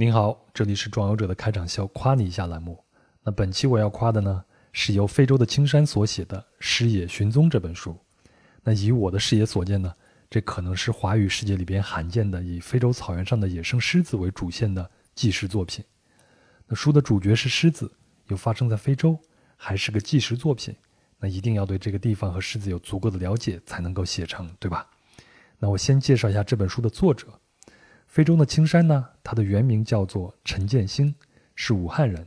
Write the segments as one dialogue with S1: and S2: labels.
S1: 您好，这里是壮游者的开场秀，夸你一下栏目。那本期我要夸的呢，是由非洲的青山所写的《狮野寻踪》这本书。那以我的视野所见呢，这可能是华语世界里边罕见的以非洲草原上的野生狮子为主线的纪实作品。那书的主角是狮子，又发生在非洲，还是个纪实作品，那一定要对这个地方和狮子有足够的了解才能够写成，对吧？那我先介绍一下这本书的作者。非洲的青山呢，他的原名叫做陈建兴，是武汉人。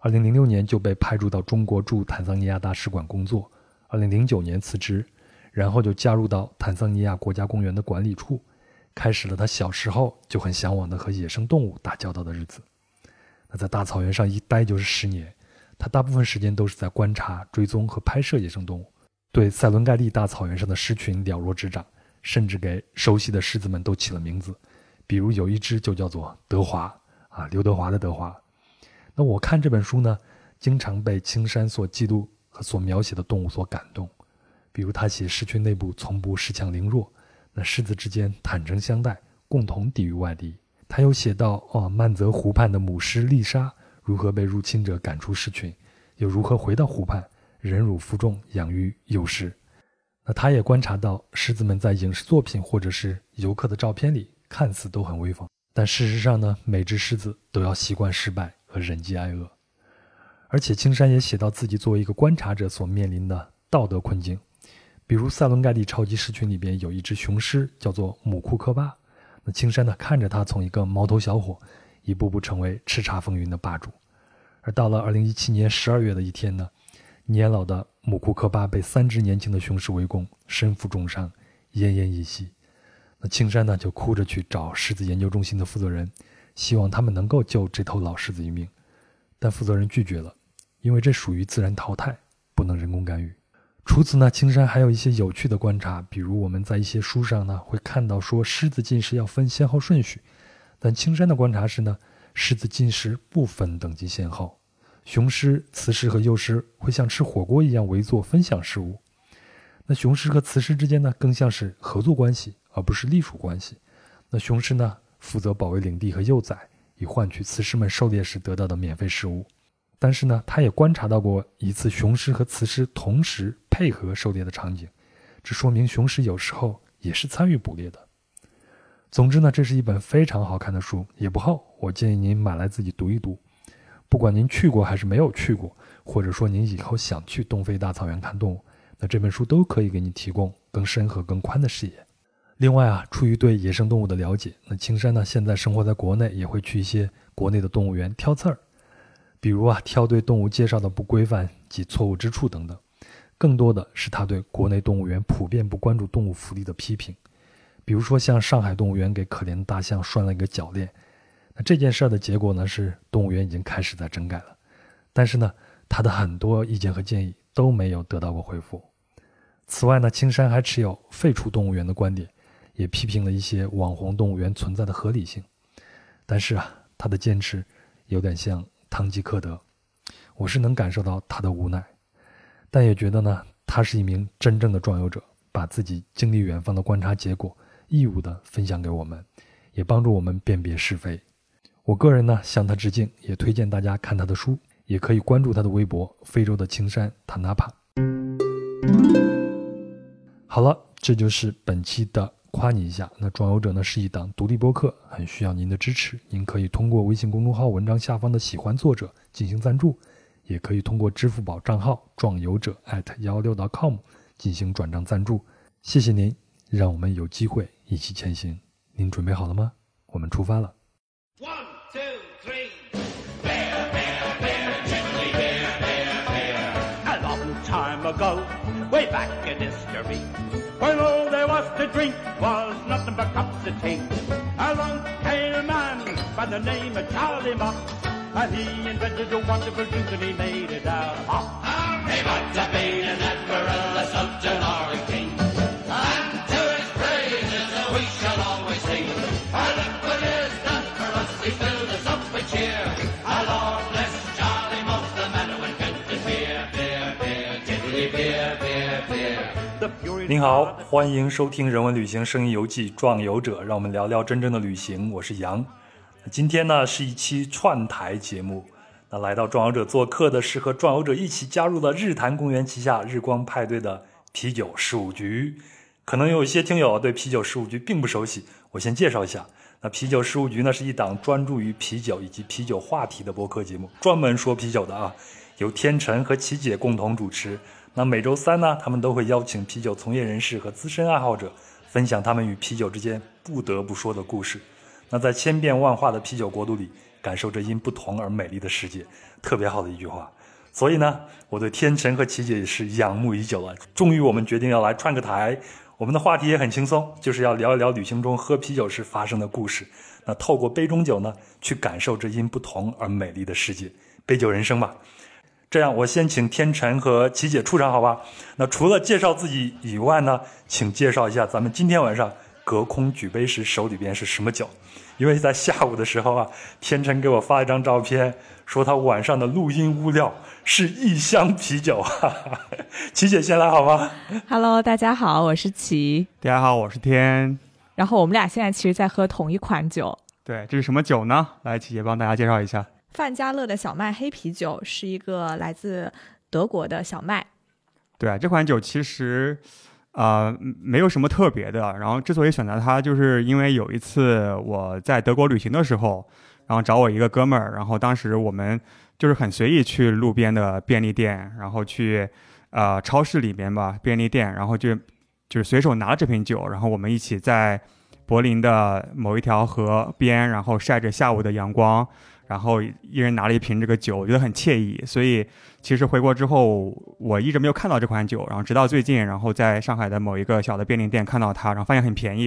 S1: 二零零六年就被派驻到中国驻坦桑尼亚大使馆工作，二零零九年辞职，然后就加入到坦桑尼亚国家公园的管理处，开始了他小时候就很向往的和野生动物打交道的日子。那在大草原上一待就是十年，他大部分时间都是在观察、追踪和拍摄野生动物，对塞伦盖蒂大草原上的狮群了若指掌，甚至给熟悉的狮子们都起了名字。比如有一只就叫做德华啊，刘德华的德华。那我看这本书呢，经常被青山所记录和所描写的动物所感动。比如他写狮群内部从不恃强凌弱，那狮子之间坦诚相待，共同抵御外敌。他又写到哦，曼泽湖畔的母狮丽莎如何被入侵者赶出狮群，又如何回到湖畔忍辱负重养育幼狮。那他也观察到狮子们在影视作品或者是游客的照片里。看似都很威风，但事实上呢，每只狮子都要习惯失败和忍饥挨饿。而且青山也写到自己作为一个观察者所面临的道德困境，比如塞伦盖蒂超级狮群里边有一只雄狮叫做姆库科巴，那青山呢看着它从一个毛头小伙，一步步成为叱咤风云的霸主。而到了二零一七年十二月的一天呢，年老的姆库科巴被三只年轻的雄狮围攻，身负重伤，奄奄一息。那青山呢，就哭着去找狮子研究中心的负责人，希望他们能够救这头老狮子一命，但负责人拒绝了，因为这属于自然淘汰，不能人工干预。除此呢，青山还有一些有趣的观察，比如我们在一些书上呢会看到说狮子进食要分先后顺序，但青山的观察是呢，狮子进食不分等级先后，雄狮、雌狮和幼狮会像吃火锅一样围坐分享食物，那雄狮和雌狮之间呢更像是合作关系。而不是隶属关系。那雄狮呢，负责保卫领地和幼崽，以换取雌狮们狩猎时得到的免费食物。但是呢，他也观察到过一次雄狮和雌狮同时配合狩猎的场景，这说明雄狮有时候也是参与捕猎的。总之呢，这是一本非常好看的书，也不厚，我建议您买来自己读一读。不管您去过还是没有去过，或者说您以后想去东非大草原看动物，那这本书都可以给你提供更深和更宽的视野。另外啊，出于对野生动物的了解，那青山呢现在生活在国内，也会去一些国内的动物园挑刺儿，比如啊挑对动物介绍的不规范及错误之处等等。更多的是他对国内动物园普遍不关注动物福利的批评，比如说像上海动物园给可怜的大象拴了一个脚链，那这件事儿的结果呢是动物园已经开始在整改了，但是呢他的很多意见和建议都没有得到过回复。此外呢，青山还持有废除动物园的观点。也批评了一些网红动物园存在的合理性，但是啊，他的坚持有点像堂吉诃德，我是能感受到他的无奈，但也觉得呢，他是一名真正的壮游者，把自己经历远方的观察结果义务的分享给我们，也帮助我们辨别是非。我个人呢向他致敬，也推荐大家看他的书，也可以关注他的微博“非洲的青山塔纳帕”。好了，这就是本期的。夸你一下，那壮游者呢是一档独立播客，很需要您的支持。您可以通过微信公众号文章下方的喜欢作者进行赞助，也可以通过支付宝账号壮游者幺六 .com 进行转账赞助。谢谢您，让我们有机会一起前行。您准备好了吗？我们出发了。
S2: 哇 drink was nothing but cups of tea. A long-tailed man by the name of Charlie Mott, and he invented a wonderful drink and he made it out of hop. He got to be an admiral, a sultan or a
S1: 您好，欢迎收听《人文旅行声音游记·壮游者》，让我们聊聊真正的旅行。我是杨。今天呢是一期串台节目，那来到壮游者做客的是和壮游者一起加入了日坛公园旗下日光派对的啤酒事务局。可能有一些听友对啤酒事务局并不熟悉，我先介绍一下。那啤酒事务局呢是一档专注于啤酒以及啤酒话题的播客节目，专门说啤酒的啊，由天辰和琪姐共同主持。那每周三呢，他们都会邀请啤酒从业人士和资深爱好者，分享他们与啤酒之间不得不说的故事。那在千变万化的啤酒国度里，感受着因不同而美丽的世界，特别好的一句话。所以呢，我对天成和琪姐也是仰慕已久了。终于，我们决定要来串个台。我们的话题也很轻松，就是要聊一聊旅行中喝啤酒时发生的故事。那透过杯中酒呢，去感受这因不同而美丽的世界，杯酒人生吧。这样，我先请天辰和琪姐出场，好吧？那除了介绍自己以外呢，请介绍一下咱们今天晚上。隔空举杯时手里边是什么酒？因为在下午的时候啊，天辰给我发一张照片，说他晚上的录音物料是一箱啤酒。琪姐先来好吗
S3: ？Hello，大家好，我是琪。
S4: 大家好，我是天。
S3: 然后我们俩现在其实在喝同一款酒。
S4: 对，这是什么酒呢？来，琪姐帮大家介绍一下。
S3: 范家乐的小麦黑啤酒是一个来自德国的小麦。
S4: 对啊，这款酒其实。啊，没有什么特别的。然后之所以选择它，就是因为有一次我在德国旅行的时候，然后找我一个哥们儿，然后当时我们就是很随意去路边的便利店，然后去呃超市里边吧便利店，然后就就是随手拿了这瓶酒，然后我们一起在柏林的某一条河边，然后晒着下午的阳光。然后一人拿了一瓶这个酒，我觉得很惬意。所以其实回国之后，我一直没有看到这款酒。然后直到最近，然后在上海的某一个小的便利店看到它，然后发现很便宜，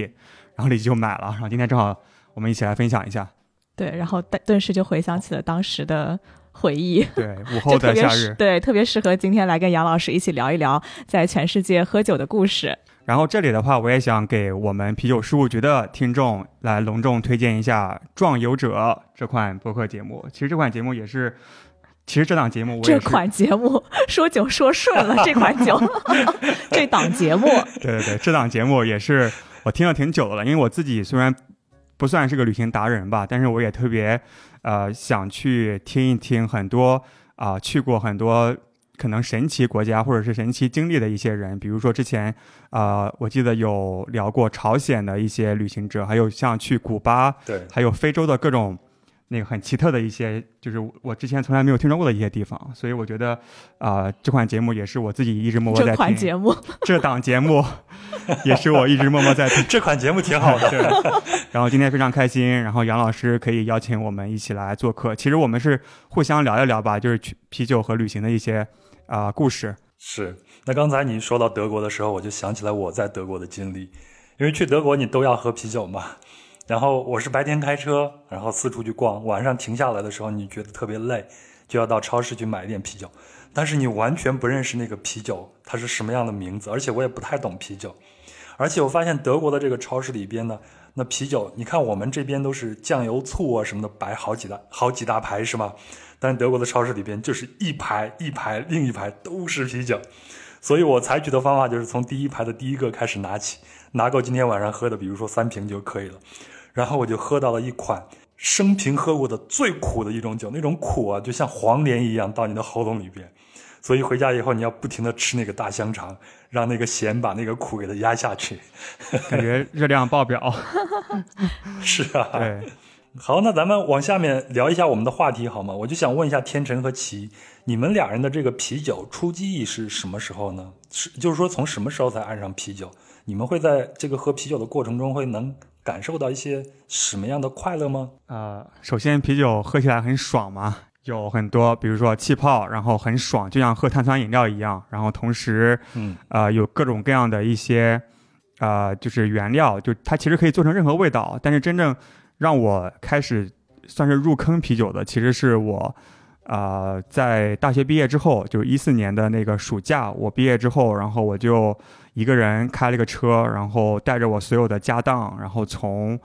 S4: 然后立即就买了。然后今天正好我们一起来分享一下。
S3: 对，然后顿时就回想起了当时的回忆。
S4: 对，午后的夏日。
S3: 对，特别适合今天来跟杨老师一起聊一聊在全世界喝酒的故事。
S4: 然后这里的话，我也想给我们啤酒事务局的听众来隆重推荐一下《壮游者》这款播客节目。其实这款节目也是，其实这档节目我
S3: 这款节目 说酒说顺了，这款酒 这档节目，
S4: 对对对，这档节目也是我听了挺久的了。因为我自己虽然不算是个旅行达人吧，但是我也特别呃想去听一听很多啊去过很多。可能神奇国家或者是神奇经历的一些人，比如说之前，呃，我记得有聊过朝鲜的一些旅行者，还有像去古巴，
S1: 对，
S4: 还有非洲的各种那个很奇特的一些，就是我之前从来没有听说过的一些地方。所以我觉得，啊，这款节目也是我自己一直默默在听。
S3: 这款节目，
S4: 这档节目也是我一直默默在听。
S1: 这款节目挺好的。
S4: 然后今天非常开心，然后杨老师可以邀请我们一起来做客。其实我们是互相聊一聊吧，就是去啤酒和旅行的一些。啊，故事
S1: 是。那刚才你说到德国的时候，我就想起来我在德国的经历。因为去德国你都要喝啤酒嘛。然后我是白天开车，然后四处去逛，晚上停下来的时候，你觉得特别累，就要到超市去买一点啤酒。但是你完全不认识那个啤酒它是什么样的名字，而且我也不太懂啤酒。而且我发现德国的这个超市里边呢，那啤酒，你看我们这边都是酱油、醋啊什么的摆好几大好几大排是吗？但德国的超市里边就是一排一排，另一排都是啤酒，所以我采取的方法就是从第一排的第一个开始拿起，拿够今天晚上喝的，比如说三瓶就可以了。然后我就喝到了一款生平喝过的最苦的一种酒，那种苦啊，就像黄连一样到你的喉咙里边。所以回家以后你要不停的吃那个大香肠，让那个咸把那个苦给它压下去，
S4: 感觉热量爆表。
S1: 是啊，
S4: 对。
S1: 好，那咱们往下面聊一下我们的话题好吗？我就想问一下天成和齐，你们俩人的这个啤酒初记忆是什么时候呢？是就是说从什么时候才爱上啤酒？你们会在这个喝啤酒的过程中会能感受到一些什么样的快乐吗？
S4: 呃，首先啤酒喝起来很爽嘛，有很多比如说气泡，然后很爽，就像喝碳酸饮料一样。然后同时，
S1: 嗯，
S4: 呃，有各种各样的一些，呃，就是原料，就它其实可以做成任何味道，但是真正。让我开始算是入坑啤酒的，其实是我，呃，在大学毕业之后，就是一四年的那个暑假，我毕业之后，然后我就一个人开了个车，然后带着我所有的家当，然后从，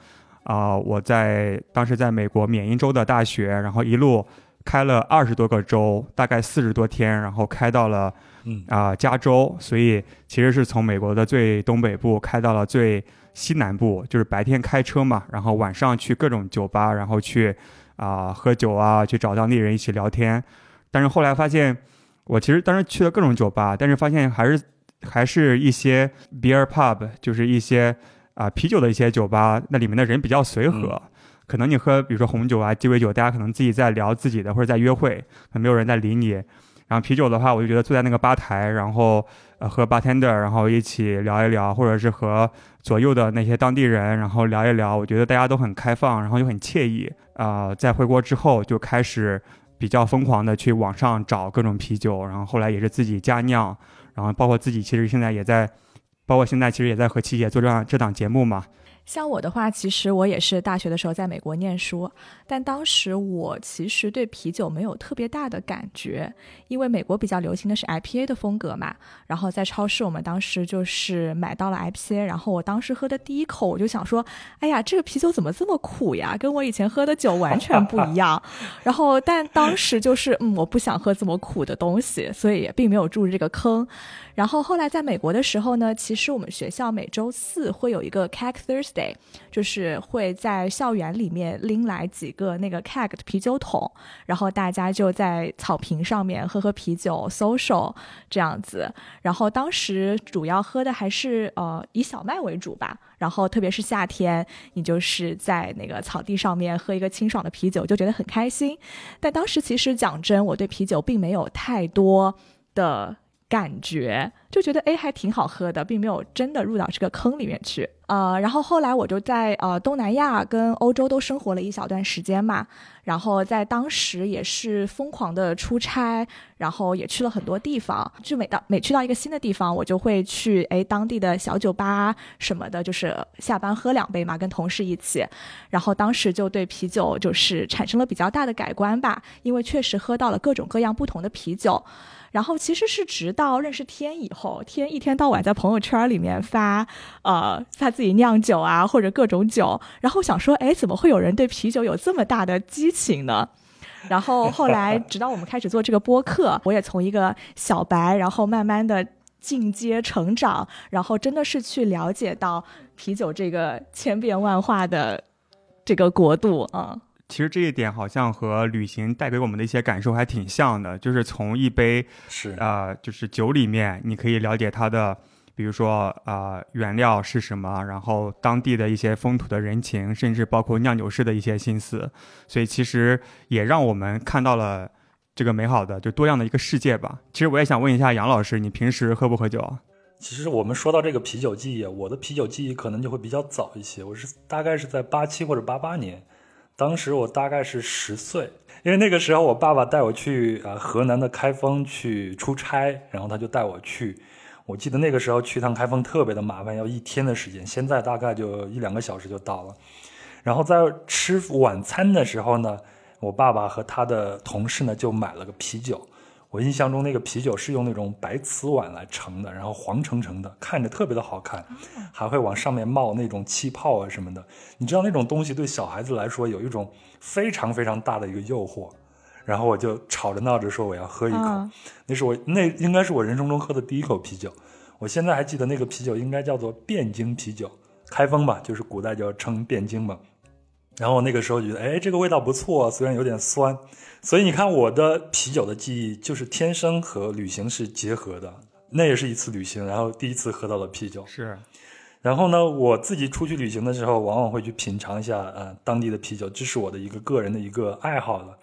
S4: 啊，我在当时在美国缅因州的大学，然后一路开了二十多个州，大概四十多天，然后开到了
S1: 嗯
S4: 啊、加州，所以其实是从美国的最东北部开到了最西南部，就是白天开车嘛，然后晚上去各种酒吧，然后去啊、喝酒啊，去找当地人一起聊天。但是后来发现，我其实当时去了各种酒吧，但是发现还是还是一些 beer pub，就是一些啊、啤酒的一些酒吧，那里面的人比较随和。可能你喝，比如说红酒啊、鸡尾酒，大家可能自己在聊自己的，或者在约会，没有人在理你。然后啤酒的话，我就觉得坐在那个吧台，然后呃和 bartender，然后一起聊一聊，或者是和左右的那些当地人，然后聊一聊，我觉得大家都很开放，然后又很惬意。啊、在回国之后就开始比较疯狂的去网上找各种啤酒，然后后来也是自己家酿，然后包括自己其实现在也在，包括现在其实也在和七姐做这样这档节目嘛。
S3: 像我的话，其实我也是大学的时候在美国念书，但当时我其实对啤酒没有特别大的感觉，因为美国比较流行的是 IPA 的风格嘛。然后在超市，我们当时就是买到了 IPA，然后我当时喝的第一口，我就想说，哎呀，这个啤酒怎么这么苦呀？跟我以前喝的酒完全不一样。然后，但当时就是，嗯，我不想喝这么苦的东西，所以也并没有入这个坑。然后后来在美国的时候呢，其实我们学校每周四会有一个 Keg Thursday，就是会在校园里面拎来几个那个 Keg 的啤酒桶，然后大家就在草坪上面喝喝啤酒，social 这样子。然后当时主要喝的还是呃以小麦为主吧，然后特别是夏天，你就是在那个草地上面喝一个清爽的啤酒，就觉得很开心。但当时其实讲真，我对啤酒并没有太多的感觉，就觉得哎还挺好喝的，并没有真的入到这个坑里面去。呃，然后后来我就在呃东南亚跟欧洲都生活了一小段时间嘛，然后在当时也是疯狂的出差，然后也去了很多地方。就每到每去到一个新的地方，我就会去哎当地的小酒吧什么的，就是下班喝两杯嘛，跟同事一起。然后当时就对啤酒就是产生了比较大的改观吧，因为确实喝到了各种各样不同的啤酒。然后其实是直到认识天以后，天一天到晚在朋友圈里面发，呃，他自己酿酒啊，或者各种酒，然后想说，哎，怎么会有人对啤酒有这么大的激情呢？然后后来，直到我们开始做这个播客，我也从一个小白，然后慢慢的进阶成长，然后真的是去了解到啤酒这个千变万化的这个国度啊。嗯
S4: 其实这一点好像和旅行带给我们的一些感受还挺像的，就是从一杯
S1: 是
S4: 啊、就是酒里面，你可以了解它的，比如说啊、原料是什么，然后当地的一些风土的人情，甚至包括酿酒师的一些心思，所以其实也让我们看到了这个美好的就多样的一个世界吧。其实我也想问一下杨老师，你平时喝不喝酒啊？
S1: 其实我们说到这个啤酒记忆，我的啤酒记忆可能就会比较早一些。我是大概是在八七或者八八年，当时我大概是十岁，因为那个时候我爸爸带我去啊、河南的开封去出差，然后他就带我去。我记得那个时候去趟开封特别的麻烦，要一天的时间，现在大概就一两个小时就到了。然后在吃晚餐的时候呢，我爸爸和他的同事呢就买了个啤酒。我印象中那个啤酒是用那种白瓷碗来盛的，然后黄澄澄的，看着特别的好看，还会往上面冒那种气泡啊什么的。你知道那种东西对小孩子来说有一种非常非常大的一个诱惑。然后我就吵着闹着说我要喝一口，
S3: 嗯
S1: 那是我那应该是我人生中喝的第一口啤酒。我现在还记得那个啤酒应该叫做汴京啤酒，开封吧，就是古代叫称汴京嘛。然后我那个时候觉得，哎，这个味道不错，虽然有点酸。所以你看，我的啤酒的记忆就是天生和旅行是结合的。那也是一次旅行，然后第一次喝到了啤酒。
S4: 是，
S1: 然后呢，我自己出去旅行的时候，往往会去品尝一下呃当地的啤酒，这是我的一个个人的一个爱好了。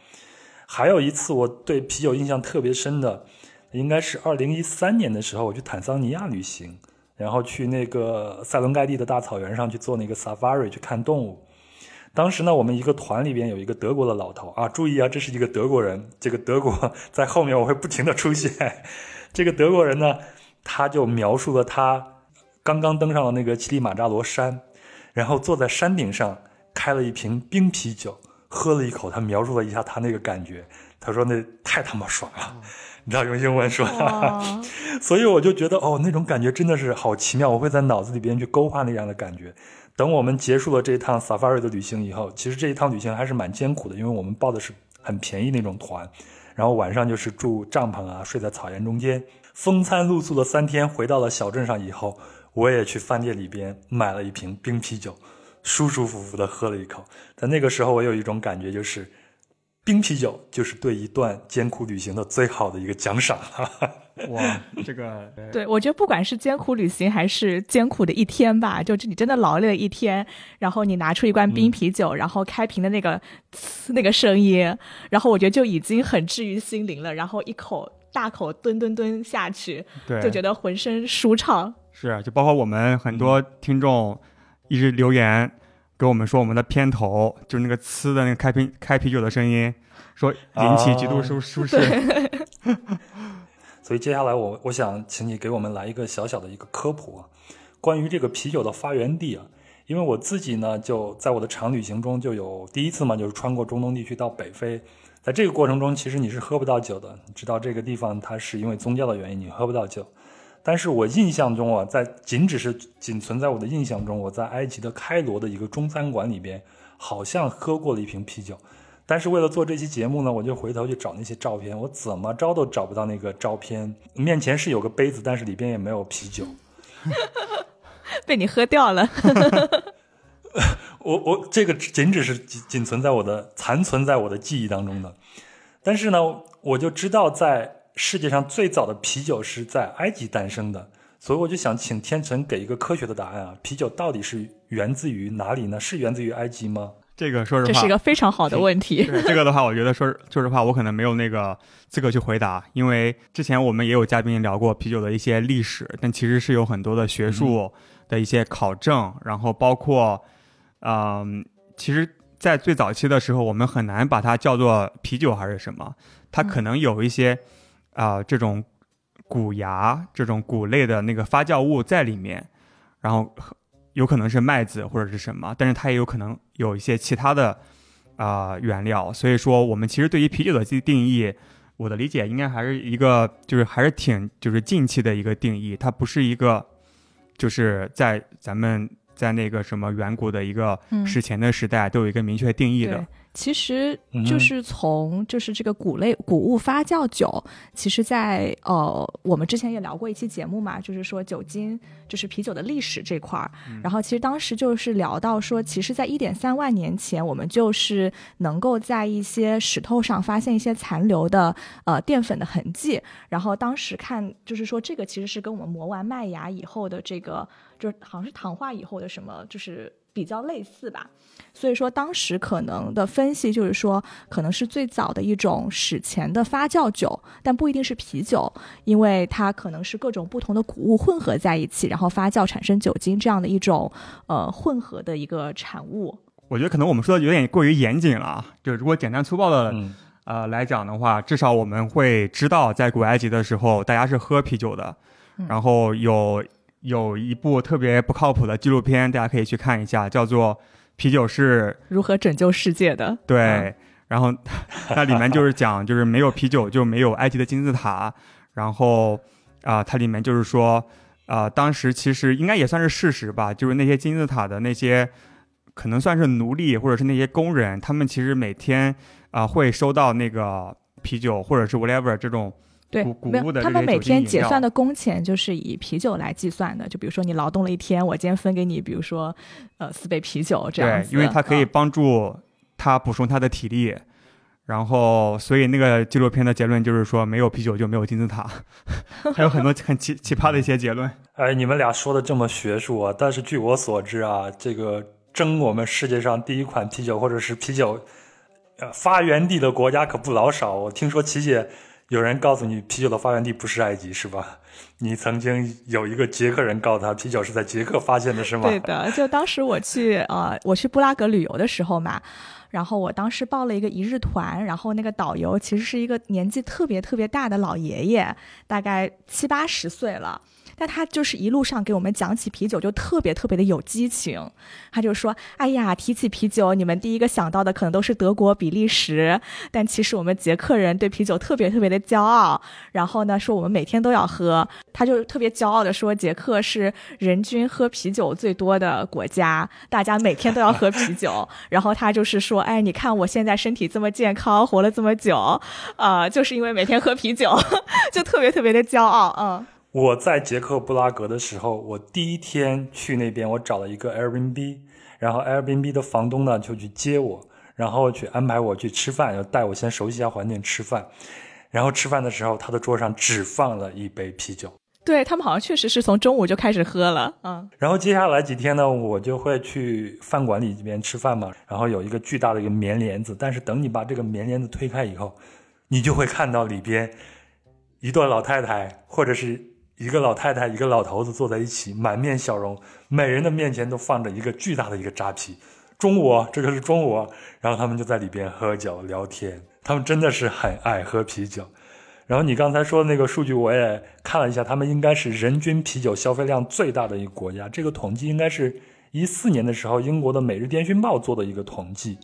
S1: 还有一次我对啤酒印象特别深的，应该是二零一三年的时候，我去坦桑尼亚旅行，然后去那个塞伦盖蒂的大草原上去做那个 safari 去看动物。当时呢，我们一个团里边有一个德国的老头啊，注意啊，这是一个德国人，这个德国在后面我会不停的出现。这个德国人呢，他就描述了他刚刚登上了那个乞力马扎罗山，然后坐在山顶上开了一瓶冰啤酒，喝了一口，他描述了一下他那个感觉，他说那太他妈爽了，你知道用英文说 所以我就觉得哦，那种感觉真的是好奇妙，我会在脑子里边去勾画那样的感觉。等我们结束了这一趟 safari 的旅行以后，其实这一趟旅行还是蛮艰苦的，因为我们报的是很便宜那种团，然后晚上就是住帐篷啊，睡在草原中间，风餐露宿了三天，回到了小镇上以后，我也去饭店里边买了一瓶冰啤酒，舒舒服服的喝了一口。在那个时候，我有一种感觉，就是冰啤酒就是对一段艰苦旅行的最好的一个奖赏。
S4: 哈哈 哇，这个
S3: 对，我觉得不管是艰苦旅行还是艰苦的一天吧，就你真的劳累了一天，然后你拿出一罐冰啤酒，然后开瓶的那个那个声音，然后我觉得就已经很治愈心灵了。然后一口大口吨吨吨下去，
S4: 对，
S3: 就觉得浑身舒畅。
S4: 是，就包括我们很多听众一直留言给我们说，我们的片头就是那个呲的那个开瓶开啤酒的声音，说引起极度舒舒适。
S1: 所以接下来我我想请你给我们来一个小小的一个科普啊，关于这个啤酒的发源地啊，因为我自己呢就在我的长旅行中就有第一次嘛，就是穿过中东地区到北非，在这个过程中其实你是喝不到酒的，你知道这个地方它是因为宗教的原因你喝不到酒，但是我印象中啊，在仅只是仅存在我的印象中，我在埃及的开罗的一个中餐馆里边好像喝过了一瓶啤酒。但是为了做这期节目呢，我就回头去找那些照片，我怎么着都找不到那个照片。面前是有个杯子，但是里边也没有啤酒，
S3: 被你喝掉了。
S1: 我我这个仅只是仅仅存在我的残存在我的记忆当中的。但是呢，我就知道在世界上最早的啤酒是在埃及诞生的，所以我就想请天成给一个科学的答案啊，啤酒到底是源自于哪里呢？是源自于埃及吗？
S4: 这个说实话，
S3: 这是一个非常好的问题。
S4: 这个的话，我觉得说说实话，我可能没有那个资格去回答，因为之前我们也有嘉宾聊过啤酒的一些历史，但其实是有很多的学术的一些考证，然后包括，嗯，其实，在最早期的时候，我们很难把它叫做啤酒还是什么，它可能有一些啊这种谷芽、这种谷类的那个发酵物在里面，然后。有可能是麦子或者是什么，但是它也有可能有一些其他的啊原料。所以说，我们其实对于啤酒的定义，我的理解应该还是一个，就是还是挺就是近期的一个定义，它不是一个就是在咱们在那个什么远古的一个史前的时代都有一个明确定义的。
S3: 其实就是从就是这个谷类谷物发酵酒，其实，在呃我们之前也聊过一期节目嘛，就是说酒精就是啤酒的历史这块儿。然后其实当时就是聊到说，其实，在一点三万年前，我们就是能够在一些石头上发现一些残留的呃淀粉的痕迹。然后当时看就是说，这个其实是跟我们磨完麦芽以后的这个，就是好像是糖化以后的什么，就是比较类似吧。所以说，当时可能的分析就是说，可能是最早的一种史前的发酵酒，但不一定是啤酒，因为它可能是各种不同的谷物混合在一起，然后发酵产生酒精这样的一种呃混合的一个产物。
S4: 我觉得可能我们说的有点过于严谨了，就如果简单粗暴的呃来讲的话，至少我们会知道，在古埃及的时候，大家是喝啤酒的，然后有有一部特别不靠谱的纪录片，大家可以去看一下，叫做。啤酒是
S3: 如何拯救世界的？
S4: 对，然后 它里面就是讲，就是没有啤酒就没有埃及的金字塔。然后啊，它里面就是说，啊，当时其实应该也算是事实吧，就是那些金字塔的那些可能算是奴隶或者是那些工人，他们其实每天啊会收到那个啤酒或者是 whatever 这种。
S3: 对，没有，他们每天结算的工钱就是以啤酒来计算的。就比如说你劳动了一天，我今天分给你，比如说，呃，四杯啤酒这样
S4: 子。对，因为它可以帮助他补充他的体力。然后，所以那个纪录片的结论就是说，没有啤酒就没有金字塔，还有很多 很奇奇葩的一些结论。
S1: 哎，你们俩说的这么学术啊！但是据我所知啊，这个争我们世界上第一款啤酒或者是啤酒呃发源地的国家可不老少。我听说琪姐。有人告诉你啤酒的发源地不是埃及，是吧？你曾经有一个捷克人告诉他，啤酒是在捷克发现的，是吗？
S3: 对的，就当时我去呃，我去布拉格旅游的时候嘛，然后我当时报了一个一日团，然后那个导游其实是一个年纪特别特别大的老爷爷，大概七八十岁了。但他就是一路上给我们讲起啤酒，就特别特别的有激情。他就说：“哎呀，提起啤酒，你们第一个想到的可能都是德国、比利时，但其实我们捷克人对啤酒特别特别的骄傲。然后呢，说我们每天都要喝。他就特别骄傲的说，捷克是人均喝啤酒最多的国家，大家每天都要喝啤酒。然后他就是说，哎，你看我现在身体这么健康，活了这么久，呃，就是因为每天喝啤酒，就特别特别的骄傲，嗯。”
S1: 我在捷克布拉格的时候，我第一天去那边，我找了一个 Airbnb，然后 Airbnb 的房东呢就去接我，然后去安排我去吃饭，要带我先熟悉一下环境吃饭。然后吃饭的时候，他的桌上只放了一杯啤酒。
S3: 对他们好像确实是从中午就开始喝了，嗯。
S1: 然后接下来几天呢，我就会去饭馆里边吃饭嘛，然后有一个巨大的一个棉帘子，但是等你把这个棉帘子推开以后，你就会看到里边一对老太太或者是。一个老太太，一个老头子坐在一起，满面笑容，每人的面前都放着一个巨大的一个扎啤。中午，这个是中午，然后他们就在里边喝酒聊天。他们真的是很爱喝啤酒。然后你刚才说的那个数据，我也看了一下，他们应该是人均啤酒消费量最大的一个国家。这个统计应该是一四年的时候，英国的《每日电讯报》做的一个统计。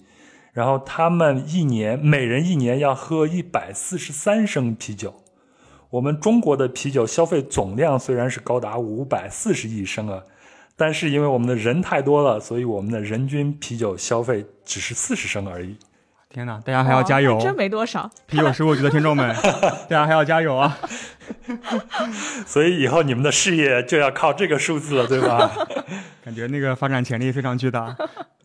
S1: 然后他们一年每人一年要喝一百四十三升啤酒。我们中国的啤酒消费总量虽然是高达五百四十亿升啊，但是因为我们的人太多了，所以我们的人均啤酒消费只是四十升而已。
S4: 天哪，大家还要加油！
S3: 真没多少。
S4: 啤酒十五局的听众们，大家还要加油啊！
S1: 所以以后你们的事业就要靠这个数字了，对吧？
S4: 感觉那个发展潜力非常巨大。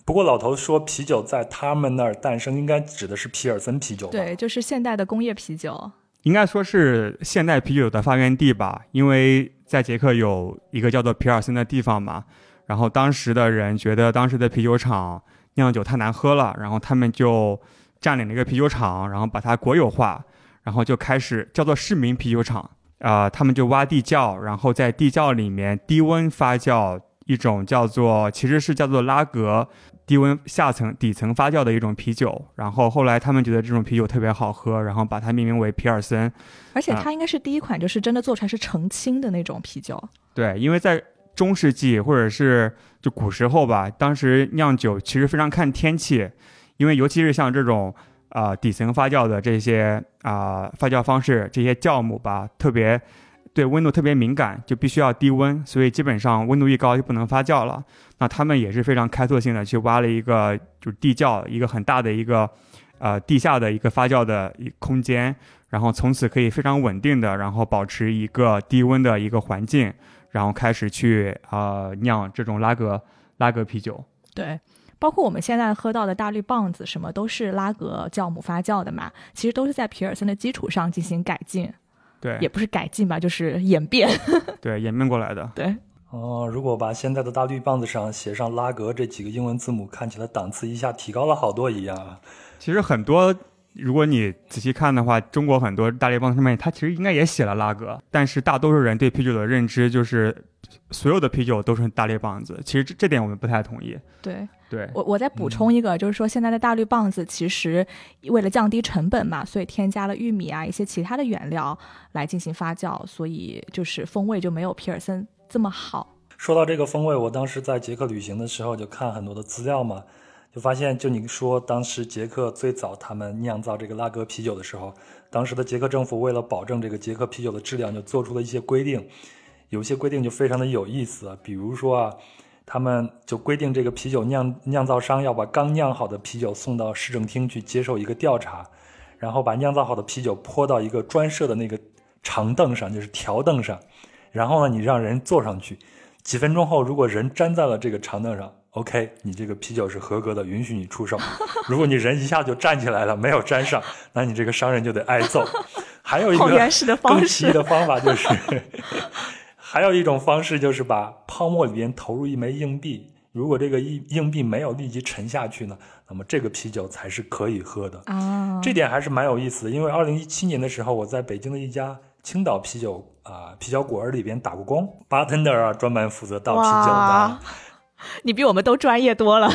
S1: 不过老头说啤酒在他们那儿诞生，应该指的是皮尔森啤酒。
S3: 对，就是现代的工业啤酒。
S4: 应该说是现代啤酒的发源地吧，因为在捷克有一个叫做皮尔森的地方嘛。然后当时的人觉得当时的啤酒厂酿酒太难喝了，然后他们就占领了一个啤酒厂，然后把它国有化，然后就开始叫做市民啤酒厂。啊，他们就挖地窖，然后在地窖里面低温发酵一种叫做，其实是叫做拉格。低温下层底层发酵的一种啤酒，然后后来他们觉得这种啤酒特别好喝，然后把它命名为皮尔森。
S3: 而且它应该是第一款，就是真的做出来是澄清的那种啤酒。
S4: 对，因为在中世纪或者是就古时候吧，当时酿酒其实非常看天气，因为尤其是像这种啊底层发酵的这些啊发酵方式，这些酵母吧，特别。对温度特别敏感，就必须要低温，所以基本上温度一高就不能发酵了。那他们也是非常开拓性的，去挖了一个就是地窖，一个很大的一个，呃，地下的一个发酵的一空间，然后从此可以非常稳定的，然后保持一个低温的一个环境，然后开始去呃酿这种拉格拉格啤酒。
S3: 对，包括我们现在喝到的大绿棒子，什么都是拉格酵母发酵的嘛，其实都是在皮尔森的基础上进行改进。
S4: 对，
S3: 也不是改进吧，就是演变。
S4: 对，演变过来的。
S3: 对。
S1: 哦，如果把现在的大绿棒子上写上拉格这几个英文字母，看起来档次一下提高了好多一样啊。
S4: 其实很多，如果你仔细看的话，中国很多大绿棒上面，它其实应该也写了拉格，但是大多数人对啤酒的认知就是所有的啤酒都是大绿棒子。其实这这点我们不太同意。
S3: 对。
S4: 对
S3: 我，我再补充一个，就是说现在的大绿棒子其实为了降低成本嘛，所以添加了玉米啊一些其他的原料来进行发酵，所以就是风味就没有皮尔森这么好。
S1: 说到这个风味，我当时在捷克旅行的时候就看很多的资料嘛，就发现就你说当时捷克最早他们酿造这个拉格啤酒的时候，当时的捷克政府为了保证这个捷克啤酒的质量，就做出了一些规定，有些规定就非常的有意思，比如说啊。他们就规定，这个啤酒酿酿造商要把刚酿好的啤酒送到市政厅去接受一个调查，然后把酿造好的啤酒泼到一个专设的那个长凳上，就是条凳上，然后呢，你让人坐上去，几分钟后，如果人粘在了这个长凳上，OK，你这个啤酒是合格的，允许你出售。如果你人一下就站起来了，没有粘上，那你这个商人就得挨揍。还有一个更奇异的方法就是。还有一种方式就是把泡沫里边投入一枚硬币，如果这个硬硬币没有立即沉下去呢，那么这个啤酒才是可以喝的啊。这点还是蛮有意思的，因为二零一七年的时候，我在北京的一家青岛啤酒啊啤酒馆里边打过工，bartender 啊，专门负责倒啤酒的。
S3: 你比我们都专业多了。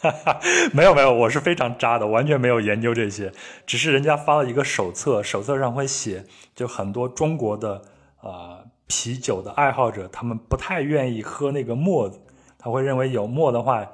S1: 没有没有，我是非常渣的，完全没有研究这些，只是人家发了一个手册，手册上会写就很多中国的啊。啤酒的爱好者，他们不太愿意喝那个沫子，他会认为有沫的话，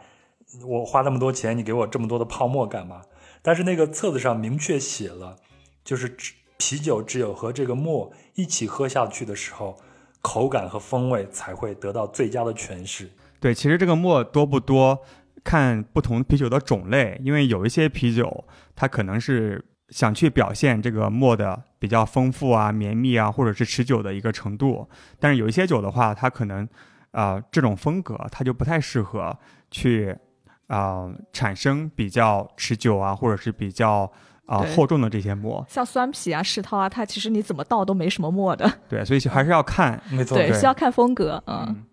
S1: 我花那么多钱，你给我这么多的泡沫干嘛？但是那个册子上明确写了，就是啤酒只有和这个沫一起喝下去的时候，口感和风味才会得到最佳的诠释。
S4: 对，其实这个沫多不多，看不同啤酒的种类，因为有一些啤酒它可能是想去表现这个墨的比较丰富啊、绵密啊，或者是持久的一个程度，但是有一些酒的话，它可能啊、这种风格它就不太适合去啊、产生比较持久啊，或者是比较啊、厚重的这些墨。
S3: 像酸啤啊、世涛啊，它其实你怎么倒都没什么墨的，
S4: 对，所以还是要看。
S1: 没错，
S3: 对，
S4: 对
S3: 需要看风格，嗯，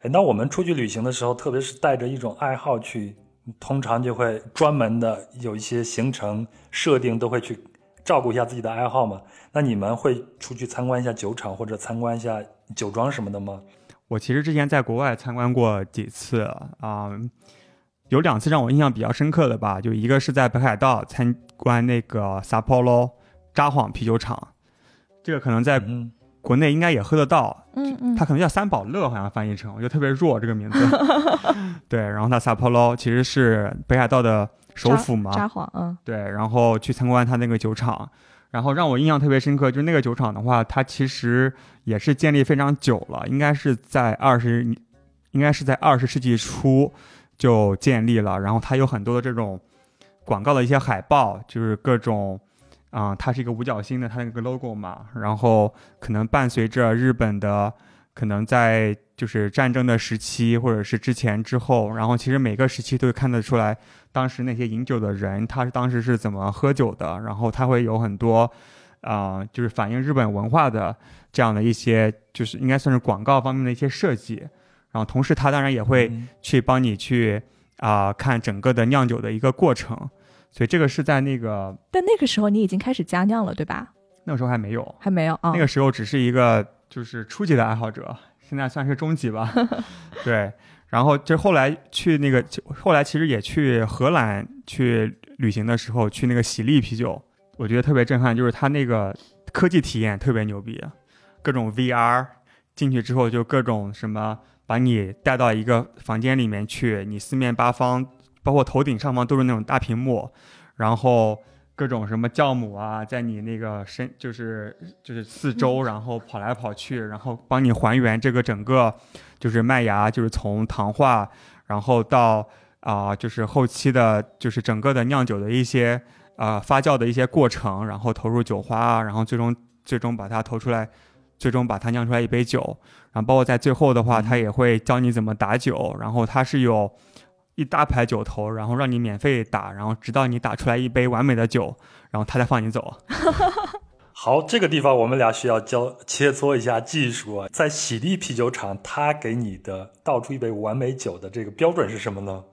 S1: 哎，那我们出去旅行的时候，特别是带着一种爱好去，通常就会专门的有一些行程设定，都会去照顾一下自己的爱好嘛。那你们会出去参观一下酒厂或者参观一下酒庄什么的吗？
S4: 我其实之前在国外参观过几次啊、有两次让我印象比较深刻的吧，就一个是在北海道参观那个 Sapporo 札幌啤酒厂，这个可能在
S1: 嗯，
S4: 国内应该也喝得到，
S3: 嗯嗯
S4: 它可能叫三宝乐，好像翻译成，我觉得特别弱这个名字。对，然后它 Sapporo 其实是北海道的首府嘛，
S3: 札幌，嗯
S4: 对，然后去参观它那个酒厂，然后让我印象特别深刻，就是那个酒厂的话，它其实也是建立非常久了，应该是在二十，应该是在二十世纪初就建立了，然后它有很多的这种广告的一些海报，就是各种。啊、它是一个五角星的，它那个 logo 嘛，然后可能伴随着日本的，可能在就是战争的时期，或者是之前之后，然后其实每个时期都会看得出来，当时那些饮酒的人，他是当时是怎么喝酒的，然后他会有很多，啊、就是反映日本文化的这样的一些，就是应该算是广告方面的一些设计。然后同时，他当然也会
S1: 嗯
S4: 去帮你去啊、看整个的酿酒的一个过程。所以这个是在那个
S3: 但那个时候你已经开始加酿了，对吧？
S4: 那个时候还没有，
S3: 还没有啊，
S4: 那个时候只是一个就是初级的爱好者，现在算是中级吧。对，然后就后来去那个，就后来其实也去荷兰去旅行的时候，去那个喜力啤酒，我觉得特别震撼，就是它那个科技体验特别牛逼，各种 VR 进去之后就各种什么，把你带到一个房间里面去，你四面八方，包括头顶上方都是那种大屏幕，然后。各种什么酵母啊，在你那个身就是就是四周，然后跑来跑去，然后帮你还原这个整个就是麦芽，就是从糖化，然后到啊、就是后期的，就是整个的酿酒的一些啊、发酵的一些过程，然后投入酒花啊，然后最终最终把它投出来，最终把它酿出来一杯酒，然后包括在最后的话，它也会教你怎么打酒，然后它是有。一大排酒头，然后让你免费打，然后直到你打出来一杯完美的酒，然后他再放你走。
S1: 好，这个地方我们俩需要交切磋一下技术啊。在喜力啤酒厂，他给你的倒出一杯完美酒的这个标准是什么呢？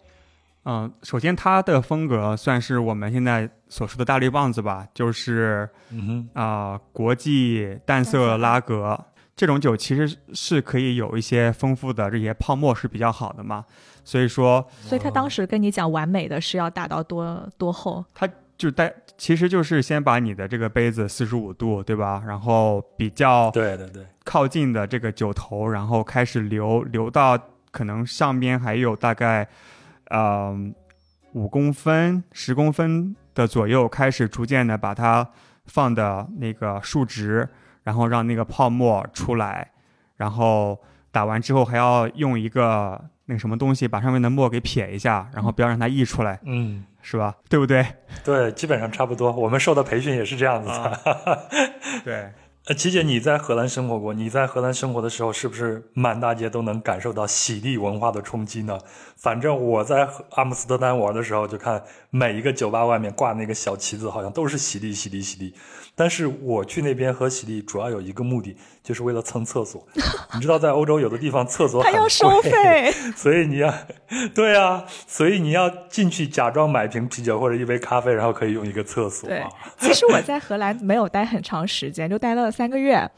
S4: 嗯，首先它的风格算是我们现在所说的大绿棒子吧，就是
S1: 嗯哼，
S4: 啊、国际淡色拉格这种酒其实是可以有一些丰富的这些泡沫是比较好的嘛，所以说
S3: 所以他当时跟你讲完美的是要打到多多厚？
S4: 他就带其实就是先把你的这个杯子四十五度对吧，然后比较
S1: 对对对，
S4: 靠近的这个酒头，然后开始流流到可能上边还有大概，嗯，五公分、十公分的左右，开始逐渐的把它放的那个竖直，然后让那个泡沫出来，然后打完之后还要用一个那个什么东西把上面的墨给撇一下，然后不要让它溢出来，
S1: 嗯，
S4: 是吧？对不对？
S1: 对，基本上差不多。我们受的培训也是这样子的。
S4: 啊 对。
S1: 呃，琪姐，你在荷兰生活过，你在荷兰生活的时候，是不是满大街都能感受到洗地文化的冲击呢？反正我在阿姆斯特丹玩的时候，就看每一个酒吧外面挂那个小旗子，好像都是喜力、喜力、喜力。但是我去那边喝喜力，主要有一个目的，就是为了蹭厕所。你知道，在欧洲有的地方厕所很
S3: 他要收费，
S1: 所以你要，对啊，所以你要进去假装买瓶啤酒或者一杯咖啡，然后可以用一个厕所
S3: 其实我在荷兰没有待很长时间，就待了三个月。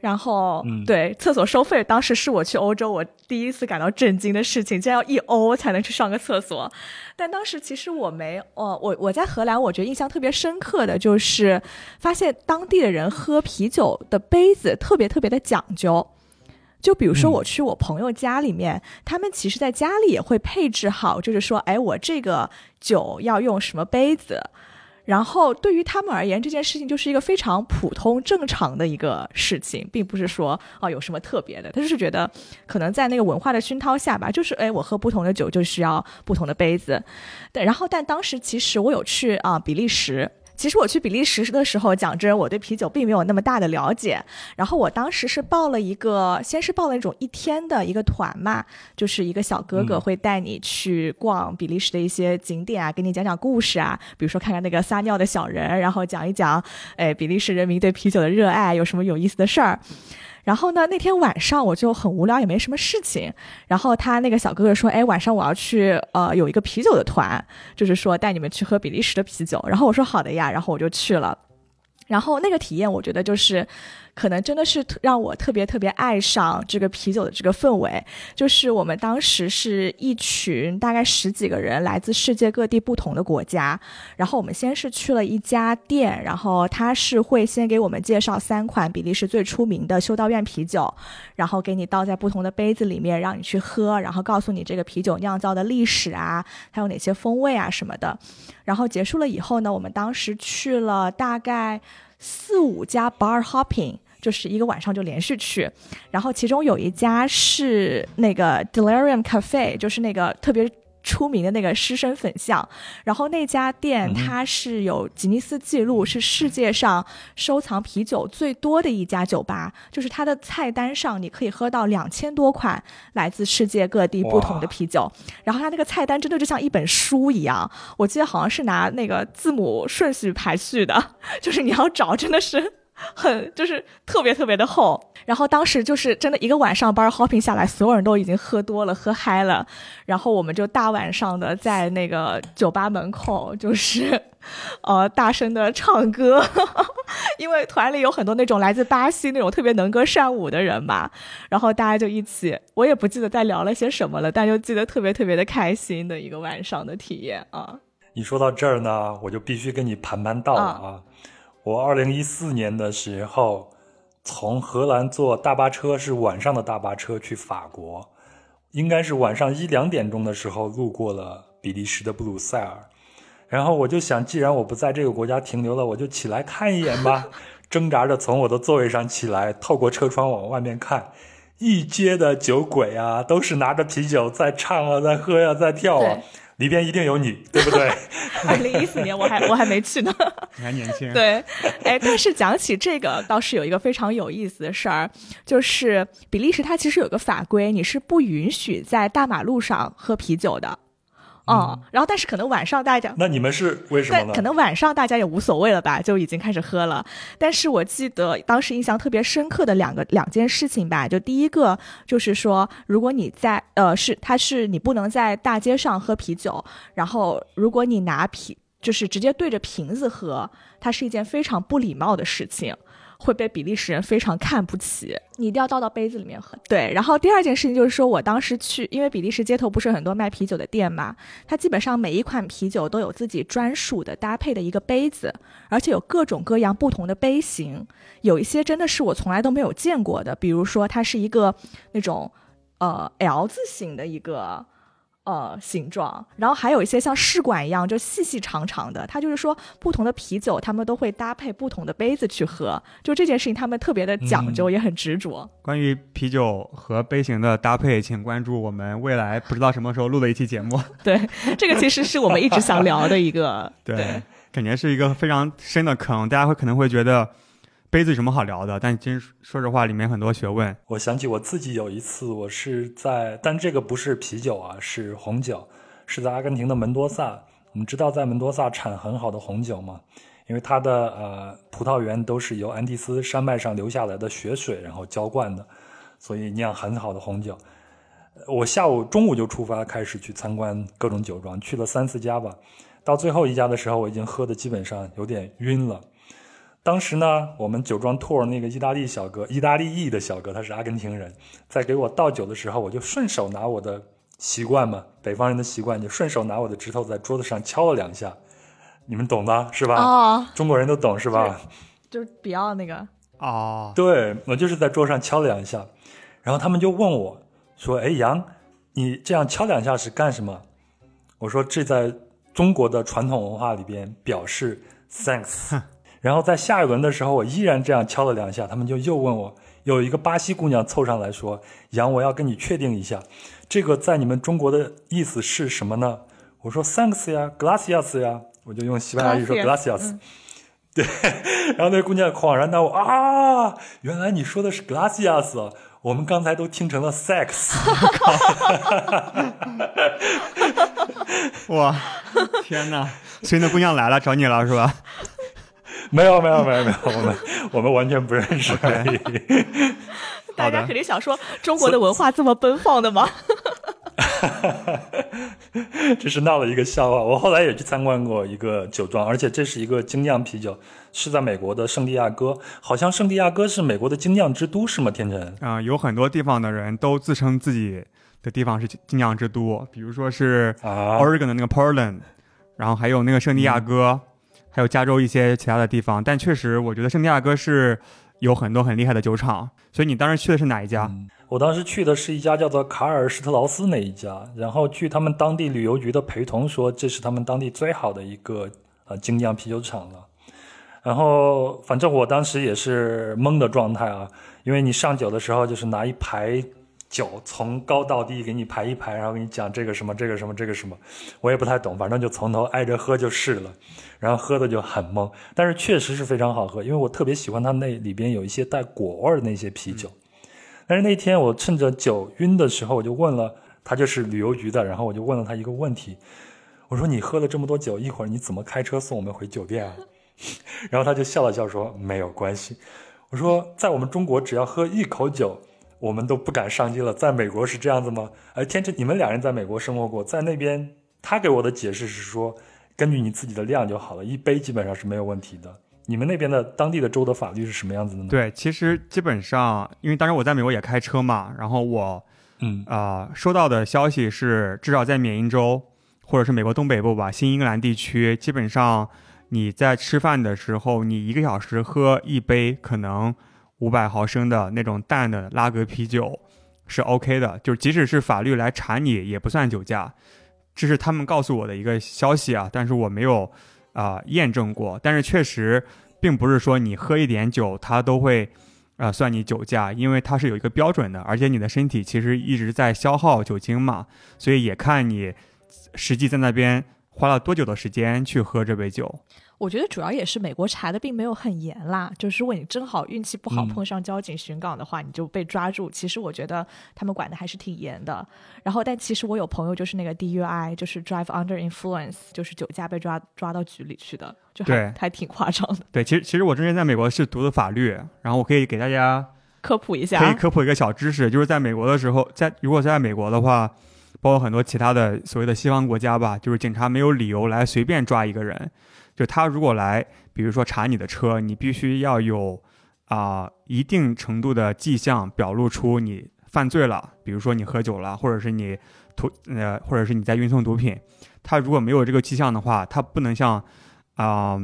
S3: 然后，
S1: 嗯
S3: 对厕所收费，当时是我去欧洲我第一次感到震惊的事情，竟然要一欧才能去上个厕所。但当时其实我没，哦，我我在荷兰，我觉得印象特别深刻的就是发现当地的人喝啤酒的杯子特别特别的讲究。就比如说
S1: 嗯
S3: 我去我朋友家里面，他们其实在家里也会配置好，就是说，哎，我这个酒要用什么杯子。然后对于他们而言，这件事情就是一个非常普通正常的一个事情，并不是说啊有什么特别的。他就是觉得可能在那个文化的熏陶下吧，就是哎我喝不同的酒就需要不同的杯子。对，然后但当时其实我有去啊、比利时。其实我去比利时的时候，讲真，我对啤酒并没有那么大的了解。然后我当时是报了一个，先是报了那种一天的一个团嘛，就是一个小哥哥
S1: 嗯
S3: 会带你去逛比利时的一些景点啊，给你讲讲故事啊，比如说看看那个撒尿的小人，然后讲一讲，哎，比利时人民对啤酒的热爱有什么有意思的事儿。然后呢，那天晚上我就很无聊，也没什么事情。然后他那个小哥哥说：“哎，晚上我要去，呃，有一个啤酒的团，就是说带你们去喝比利时的啤酒。”然后我说：“好的呀。”然后我就去了。然后那个体验，我觉得就是，可能真的是让我特别特别爱上这个啤酒的这个氛围。就是我们当时是一群大概十几个人，来自世界各地不同的国家。然后我们先是去了一家店，然后他是会先给我们介绍三款比利时最出名的修道院啤酒，然后给你倒在不同的杯子里面，让你去喝，然后告诉你这个啤酒酿造的历史啊，还有哪些风味啊什么的。然后结束了以后呢，我们当时去了大概四五家 bar hopping。就是一个晚上就连续去，然后其中有一家是那个 Delirium Cafe，就是那个特别出名的那个狮身粉巷，然后那家店它是有吉尼斯记录，是世界上收藏啤酒最多的一家酒吧，就是它的菜单上你可以喝到两千多款来自世界各地不同的啤酒，然后它那个菜单真的就像一本书一样，我记得好像是拿那个字母顺序排序的，就是你要找真的是。很就是特别特别的厚，然后当时就是真的一个晚上 bar hopping 下来，所有人都已经喝多了，喝嗨了，然后我们就大晚上的在那个酒吧门口，就是呃大声的唱歌，因为团里有很多那种来自巴西那种特别能歌善舞的人嘛，然后大家就一起，我也不记得在聊了些什么了，但就记得特别特别的开心的一个晚上的体验啊。
S1: 你说到这儿呢，我就必须跟你盘盘道了啊！我二零一四年的时候，从荷兰坐大巴车，是晚上的大巴车去法国，应该是晚上一两点钟的时候路过了比利时的布鲁塞尔，然后我就想，既然我不在这个国家停留了，我就起来看一眼吧。挣扎着从我的座位上起来，透过车窗往外面看，一街的酒鬼啊，都是拿着啤酒在唱啊，在喝呀、在跳啊
S3: 对。
S1: 里边一定有你，对不对？
S3: 二零一四年我还我还没去呢。
S4: 你还年轻，
S3: 对，哎，但是讲起这个，倒是有一个非常有意思的事儿，就是比利时它其实有个法规，你是不允许在大马路上喝啤酒的。嗯，然后但是可能晚上大家。
S1: 那你们是为什么呢？
S3: 但可能晚上大家也无所谓了吧，就已经开始喝了。但是我记得当时印象特别深刻的两个两件事情吧，就第一个就是说，如果你在呃是它是你不能在大街上喝啤酒，然后如果你拿啤就是直接对着瓶子喝，它是一件非常不礼貌的事情。会被比利时人非常看不起，你一定要倒到杯子里面喝。对，然后第二件事情就是说，我当时去，因为比利时街头不是很多卖啤酒的店嘛，它基本上每一款啤酒都有自己专属的搭配的一个杯子，而且有各种各样不同的杯型，有一些真的是我从来都没有见过的，比如说它是一个那种呃 L 字形的一个。呃，形状，然后还有一些像试管一样，就细细长长的。它就是说，不同的啤酒，他们都会搭配不同的杯子去喝。就这件事情，他们特别的讲究，
S1: 嗯
S3: 也很执着。
S4: 关于啤酒和杯型的搭配，请关注我们未来不知道什么时候录的一期节目。
S3: 对，这个其实是我们一直想聊的一个。
S4: 对，感觉是一个非常深的坑，大家会可能会觉得杯子有什么好聊的，但其实说实话，里面很多学问。
S1: 我想起我自己有一次，我是在，但这个不是啤酒啊，是红酒，是在阿根廷的门多萨。我们知道在门多萨产很好的红酒嘛，因为它的呃葡萄园都是由安第斯山脉上流下来的雪水然后浇灌的，所以酿很好的红酒。我下午中午就出发，开始去参观各种酒庄，去了三四家吧。到最后一家的时候，我已经喝的基本上有点晕了。当时呢，我们酒庄 tour 那个意大利小哥，意大利裔的小哥，他是阿根廷人，在给我倒酒的时候，我就顺手拿我的习惯嘛，北方人的习惯，就顺手拿我的指头在桌子上敲了两下，你们懂的是吧？
S3: 哦，
S1: 中国人都懂是吧？
S3: 就是比奥那个，
S4: 哦，
S1: 对我就是在桌上敲了两下，然后他们就问我说：“哎，杨，你这样敲两下是干什么？”我说：“这在中国的传统文化里边表示 thanks。”然后在下一轮的时候，我依然这样敲了两下，他们就又问我。有一个巴西姑娘凑上来说：“杨，我要跟你确定一下，这个在你们中国的意思是什么呢？”我说：“thanks 呀，gracias 呀。”我就用西班牙语说 “gracias”。对，然后那姑娘恍然大悟啊，原来你说的是 “gracias”，我们刚才都听成了 “sex”。
S4: 哇，天哪！所以那姑娘来了，找你了是吧？
S1: 没有没有没有没有，我们我们完全不认识。
S3: 大家肯定想说，中国的文化这么奔放的吗？
S1: 这是闹了一个笑话。我后来也去参观过一个酒庄，而且这是一个精酿啤酒，是在美国的圣地亚哥。好像圣地亚哥是美国的精酿之都，是吗？天成
S4: 啊，有很多地方的人都自称自己的地方是精酿之都，比如说是 Oregon 的那个 Portland，然后还有那个圣地亚哥。还有加州一些其他的地方，但确实我觉得圣地亚哥是有很多很厉害的酒厂。所以你当时去的是哪一家？
S1: 我当时去的是一家叫做卡尔施特劳斯那一家。然后据他们当地旅游局的陪同说，这是他们当地最好的一个呃精酿啤酒厂了。然后反正我当时也是懵的状态啊，因为你上酒的时候就是拿一排。酒从高到低给你排一排，然后给你讲这个什么这个什么这个什么，我也不太懂，反正就从头挨着喝就是了，然后喝的就很懵，但是确实是非常好喝，因为我特别喜欢它那里边有一些带果味的那些啤酒。但是那天我趁着酒晕的时候，我就问了他，就是旅游局的，然后我就问了他一个问题，我说你喝了这么多酒，一会儿你怎么开车送我们回酒店啊？然后他就笑了笑说没有关系。我说在我们中国，只要喝一口酒。我们都不敢上街了，在美国是这样子吗？哎，天成，你们两人在美国生活过，在那边，他给我的解释是说，根据你自己的量就好了，一杯基本上是没有问题的。你们那边的当地的州的法律是什么样子的呢？
S4: 对，其实基本上，因为当时我在美国也开车嘛，然后我，
S1: 嗯
S4: 啊，收到的消息是，至少在缅因州或者是美国东北部吧，新英格兰地区，基本上你在吃饭的时候，你一个小时喝一杯，可能。五百毫升的那种淡的拉格啤酒是 OK 的，就是即使是法律来查你也不算酒驾，这是他们告诉我的一个消息啊，但是我没有啊验证过。但是确实并不是说你喝一点酒它都会啊算你酒驾，因为它是有一个标准的，而且你的身体其实一直在消耗酒精嘛，所以也看你实际在那边花了多久的时间去喝这杯酒。
S3: 我觉得主要也是美国查的并没有很严啦，就是如果你正好运气不好碰上交警巡岗的话，你就被抓住。其实我觉得他们管的还是挺严的。然后，但其实我有朋友就是那个 DUI，就是 Drive Under Influence，就是酒驾被抓抓到局里去的，就还还挺夸张的。
S4: 对，其实其实我之前在美国是读的法律，然后我可以给大家
S3: 科普一下，
S4: 可以科普一个小知识，就是在美国的时候，在如果在美国的话，包括很多其他的所谓的西方国家吧，就是警察没有理由来随便抓一个人。就他如果来，比如说查你的车，你必须要有啊一定程度的迹象表露出你犯罪了，比如说你喝酒了，或者是你图呃，或者是你在运送毒品。他如果没有这个迹象的话，他不能像啊，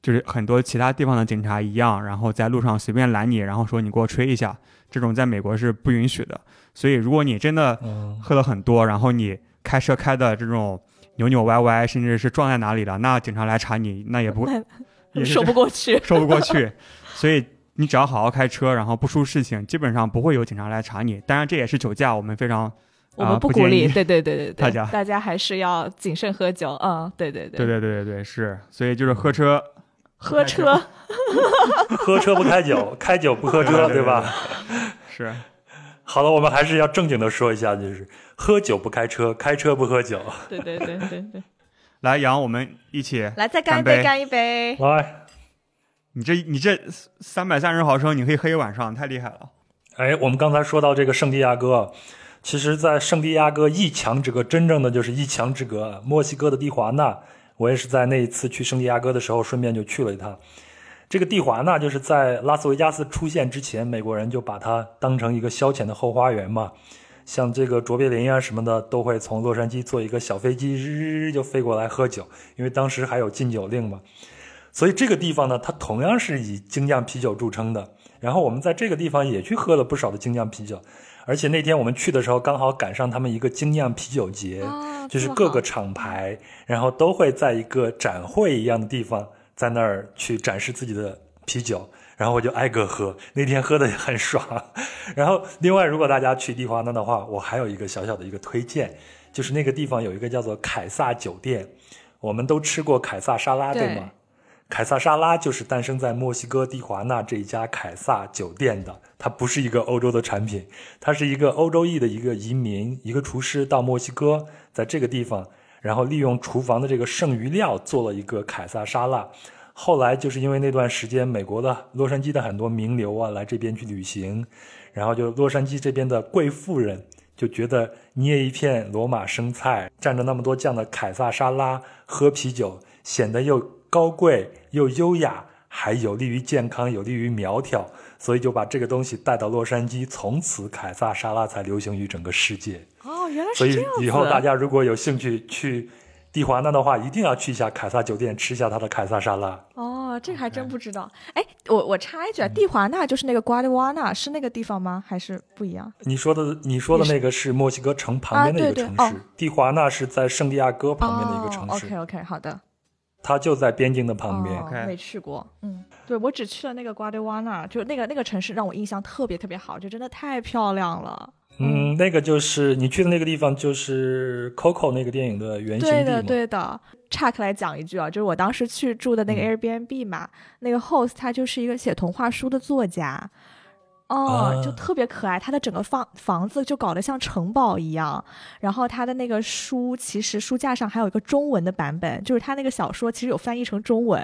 S4: 就是很多其他地方的警察一样，然后在路上随便拦你，然后说你给我吹一下，这种在美国是不允许的。所以如果你真的喝了很多，然后你开车开的这种。扭扭歪歪，甚至是撞在哪里了，那警察来查你，那也不 也
S3: 说不过去，
S4: 说不过去。所以你只要好好开车，然后不出事情，基本上不会有警察来查你。当然，这也是酒驾，我们非常
S3: 我们不鼓励。对对对对对，
S4: 大家
S3: 大家还是要谨慎喝酒。嗯，对对
S4: 对，对对对对对是。所以就是喝车，
S3: 喝车，
S1: 喝车不开酒，开酒不喝车，对吧？
S4: 是。
S1: 好了，我们还是要正经的说一下，就是。喝酒不开车，开车不喝酒。
S3: 对对对对对，
S4: 来杨，我们一起
S3: 来再干
S4: 一
S3: 杯，干一杯。
S1: 来，
S4: 你这你这三百三十毫升，你可以喝一晚上，太厉害了。
S1: 哎，我们刚才说到这个圣地亚哥，其实，在圣地亚哥一墙之隔，真正的就是一墙之隔，墨西哥的蒂华纳。我也是在那一次去圣地亚哥的时候，顺便就去了一趟。这个蒂华纳就是在拉斯维加斯出现之前，美国人就把它当成一个消遣的后花园嘛。像这个卓别林啊什么的，都会从洛杉矶坐一个小飞机，日就飞过来喝酒，因为当时还有禁酒令嘛。所以这个地方呢，它同样是以精酿啤酒著称的。然后我们在这个地方也去喝了不少的精酿啤酒，而且那天我们去的时候刚好赶上他们一个精酿啤酒节，
S3: 啊
S1: 就是各个厂牌，然后都会在一个展会一样的地方，在那儿去展示自己的啤酒，然后我就挨个喝，那天喝的也很爽。然后另外，如果大家去蒂华纳的话，我还有一个小小的一个推荐，就是那个地方有一个叫做凯撒酒店，我们都吃过凯撒沙拉，对
S3: 对
S1: 吗？凯撒沙拉就是诞生在墨西哥蒂华纳这一家凯撒酒店的，它不是一个欧洲的产品，它是一个欧洲裔的一个移民，一个厨师到墨西哥，在这个地方，然后利用厨房的这个剩余料做了一个凯撒沙拉。后来就是因为那段时间，美国的洛杉矶的很多名流啊来这边去旅行，然后就洛杉矶这边的贵妇人就觉得捏一片罗马生菜，蘸着那么多酱的凯撒沙拉，喝啤酒显得又高贵又优雅，还有利于健康，有利于苗条，所以就把这个东西带到洛杉矶，从此凯撒沙拉才流行于整个世界。
S3: 哦，原来
S1: 所以
S3: 是这样子。
S1: 以后大家如果有兴趣去蒂华纳的话，一定要去一下凯撒酒店，吃一下他的凯撒沙拉。
S3: 哦，这个还真不知道。哎，我我插一句啊，蒂华纳就是那个瓜迪瓦纳是那个地方吗？还是不一样？
S1: 你说的你说的那个是墨西哥城旁边的一个城市，蒂华纳是在圣地亚哥旁边的一个城市
S3: ，OK OK，好的。
S1: 它就在边境的旁边。
S3: 没去过。嗯，对我只去了那个瓜迪瓦纳，就那个那个城市让我印象特别特别好，就真的太漂亮了。
S1: 嗯，那个就是你去的那个地方，就是《Coco》那个电影的原型
S3: 对的。对的。岔开来讲一句啊，就是我当时去住的那个
S1: 嗯
S3: Airbnb 嘛，那个 host 他就是一个写童话书的作家，哦，就
S1: 啊
S3: 特别可爱。他的整个房房子就搞得像城堡一样，然后他的那个书其实书架上还有一个中文的版本，就是他那个小说其实有翻译成中文，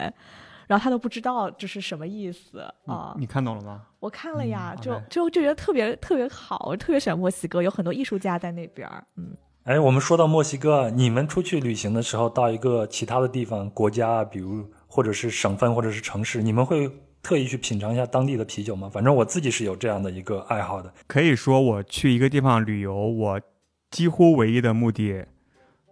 S3: 然后他都不知道这是什么意思啊。
S4: 你看懂了吗？
S3: 我看了呀，
S4: 嗯
S3: 就就就觉得特别特别好，我特别喜欢墨西哥，有很多艺术家在那边儿。嗯，
S1: 哎，我们说到墨西哥，啊，你们出去旅行的时候，到一个其他的地方、国家啊，比如或者是省份或者是城市，你们会特意去品尝一下当地的啤酒吗？反正我自己是有这样的一个爱好的。
S4: 可以说我去一个地方旅游，我几乎唯一的目的，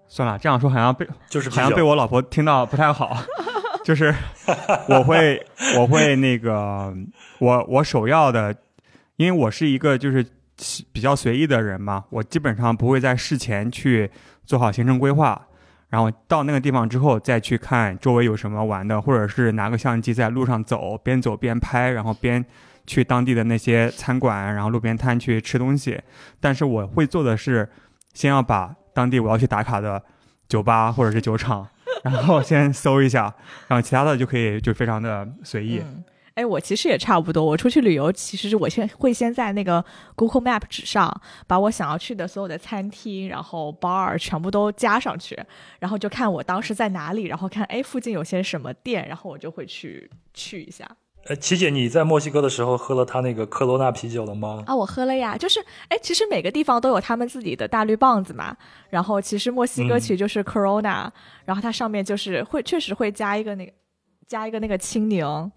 S4: 算了，这样说好像被
S1: 就是。
S4: 好像被我老婆听到不太好，就是 我会我会那个我我首要的，因为我是一个就是比较随意的人嘛，我基本上不会在事前去做好行程规划，然后到那个地方之后再去看周围有什么玩的，或者是拿个相机在路上走，边走边拍，然后边去当地的那些餐馆，然后路边摊去吃东西。但是我会做的是，先要把当地我要去打卡的酒吧或者是酒厂，然后先搜一下，然后其他的就可以就非常的随意。
S3: 嗯，哎，我其实也差不多。我出去旅游，其实是我先会先在那个 Google Map 纸上把我想要去的所有的餐厅，然后 bar 全部都加上去，然后就看我当时在哪里，然后看哎附近有些什么店，然后我就会去去一下。
S1: 呃，琪姐，你在墨西哥的时候喝了他那个科罗娜啤酒了吗？
S3: 啊，我喝了呀，就是哎，其实每个地方都有他们自己的大绿棒子嘛。然后其实墨西哥
S1: 嗯
S3: 其实就是 Corona，、然后它上面就是会确实会加一个那个加一个那个青柠，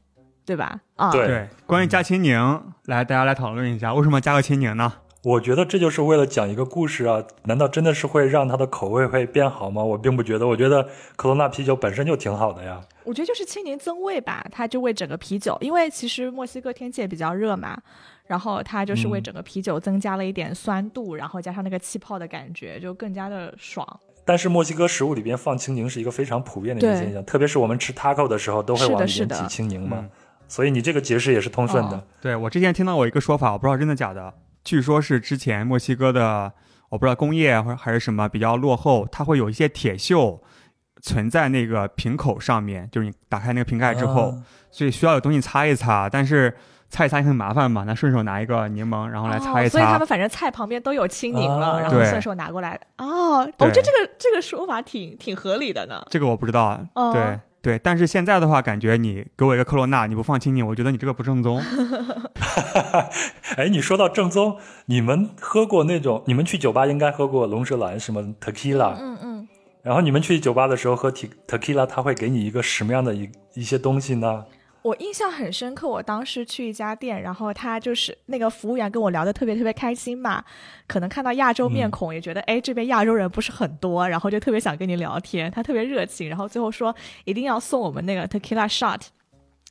S3: 对吧？啊，
S1: 对
S4: 对，关于加青柠，来大家来讨论一下，为什么加个青柠呢？
S1: 我觉得这就是为了讲一个故事啊！难道真的是会让它的口味会变好吗？我并不觉得，我觉得科罗娜啤酒本身就挺好的呀。
S3: 我觉得就是青柠增味吧，它就为整个啤酒，因为其实墨西哥天气也比较热嘛，然后它就是为
S1: 嗯
S3: 整个啤酒增加了一点酸度，然后加上那个气泡的感觉，就更加的爽。
S1: 但是墨西哥食物里边放青柠是一个非常普遍的一个现象，特别是我们吃 taco 的时候都会往里面挤青柠嘛。
S4: 嗯
S1: 所以你这个解释也是通顺的。
S3: 哦
S4: 对我之前听到过一个说法，我不知道真的假的，据说是之前墨西哥的，我不知道工业或者还是什么比较落后，它会有一些铁锈存在那个瓶口上面，就是你打开那个瓶盖之后，
S1: 啊
S4: 所以需要有东西擦一擦，但是擦一擦也很麻烦嘛，那顺手拿一个柠檬然后来擦一
S3: 哦，所以他们，反正菜旁边都有青柠了，然后顺手拿过来。哦，我
S4: 对
S3: 觉得这个这个说法挺挺合理的呢。
S4: 这个我不知道，
S3: 哦
S4: 对。对，但是现在的话，感觉你给我一个科罗娜，你不放青柠，我觉得你这个不正宗。
S1: 哎，你说到正宗，你们喝过那种？你们去酒吧应该喝过龙舌兰什么 tequila，、
S3: 嗯嗯，
S1: 然后你们去酒吧的时候喝 te tequila，他会给你一个什么样的一一些东西呢？
S3: 我印象很深刻，我当时去一家店，然后他就是那个服务员跟我聊的特别特别开心嘛，可能看到亚洲面孔，也觉得哎、这边亚洲人不是很多，然后就特别想跟你聊天，他特别热情，然后最后说一定要送我们那个 tequila shot。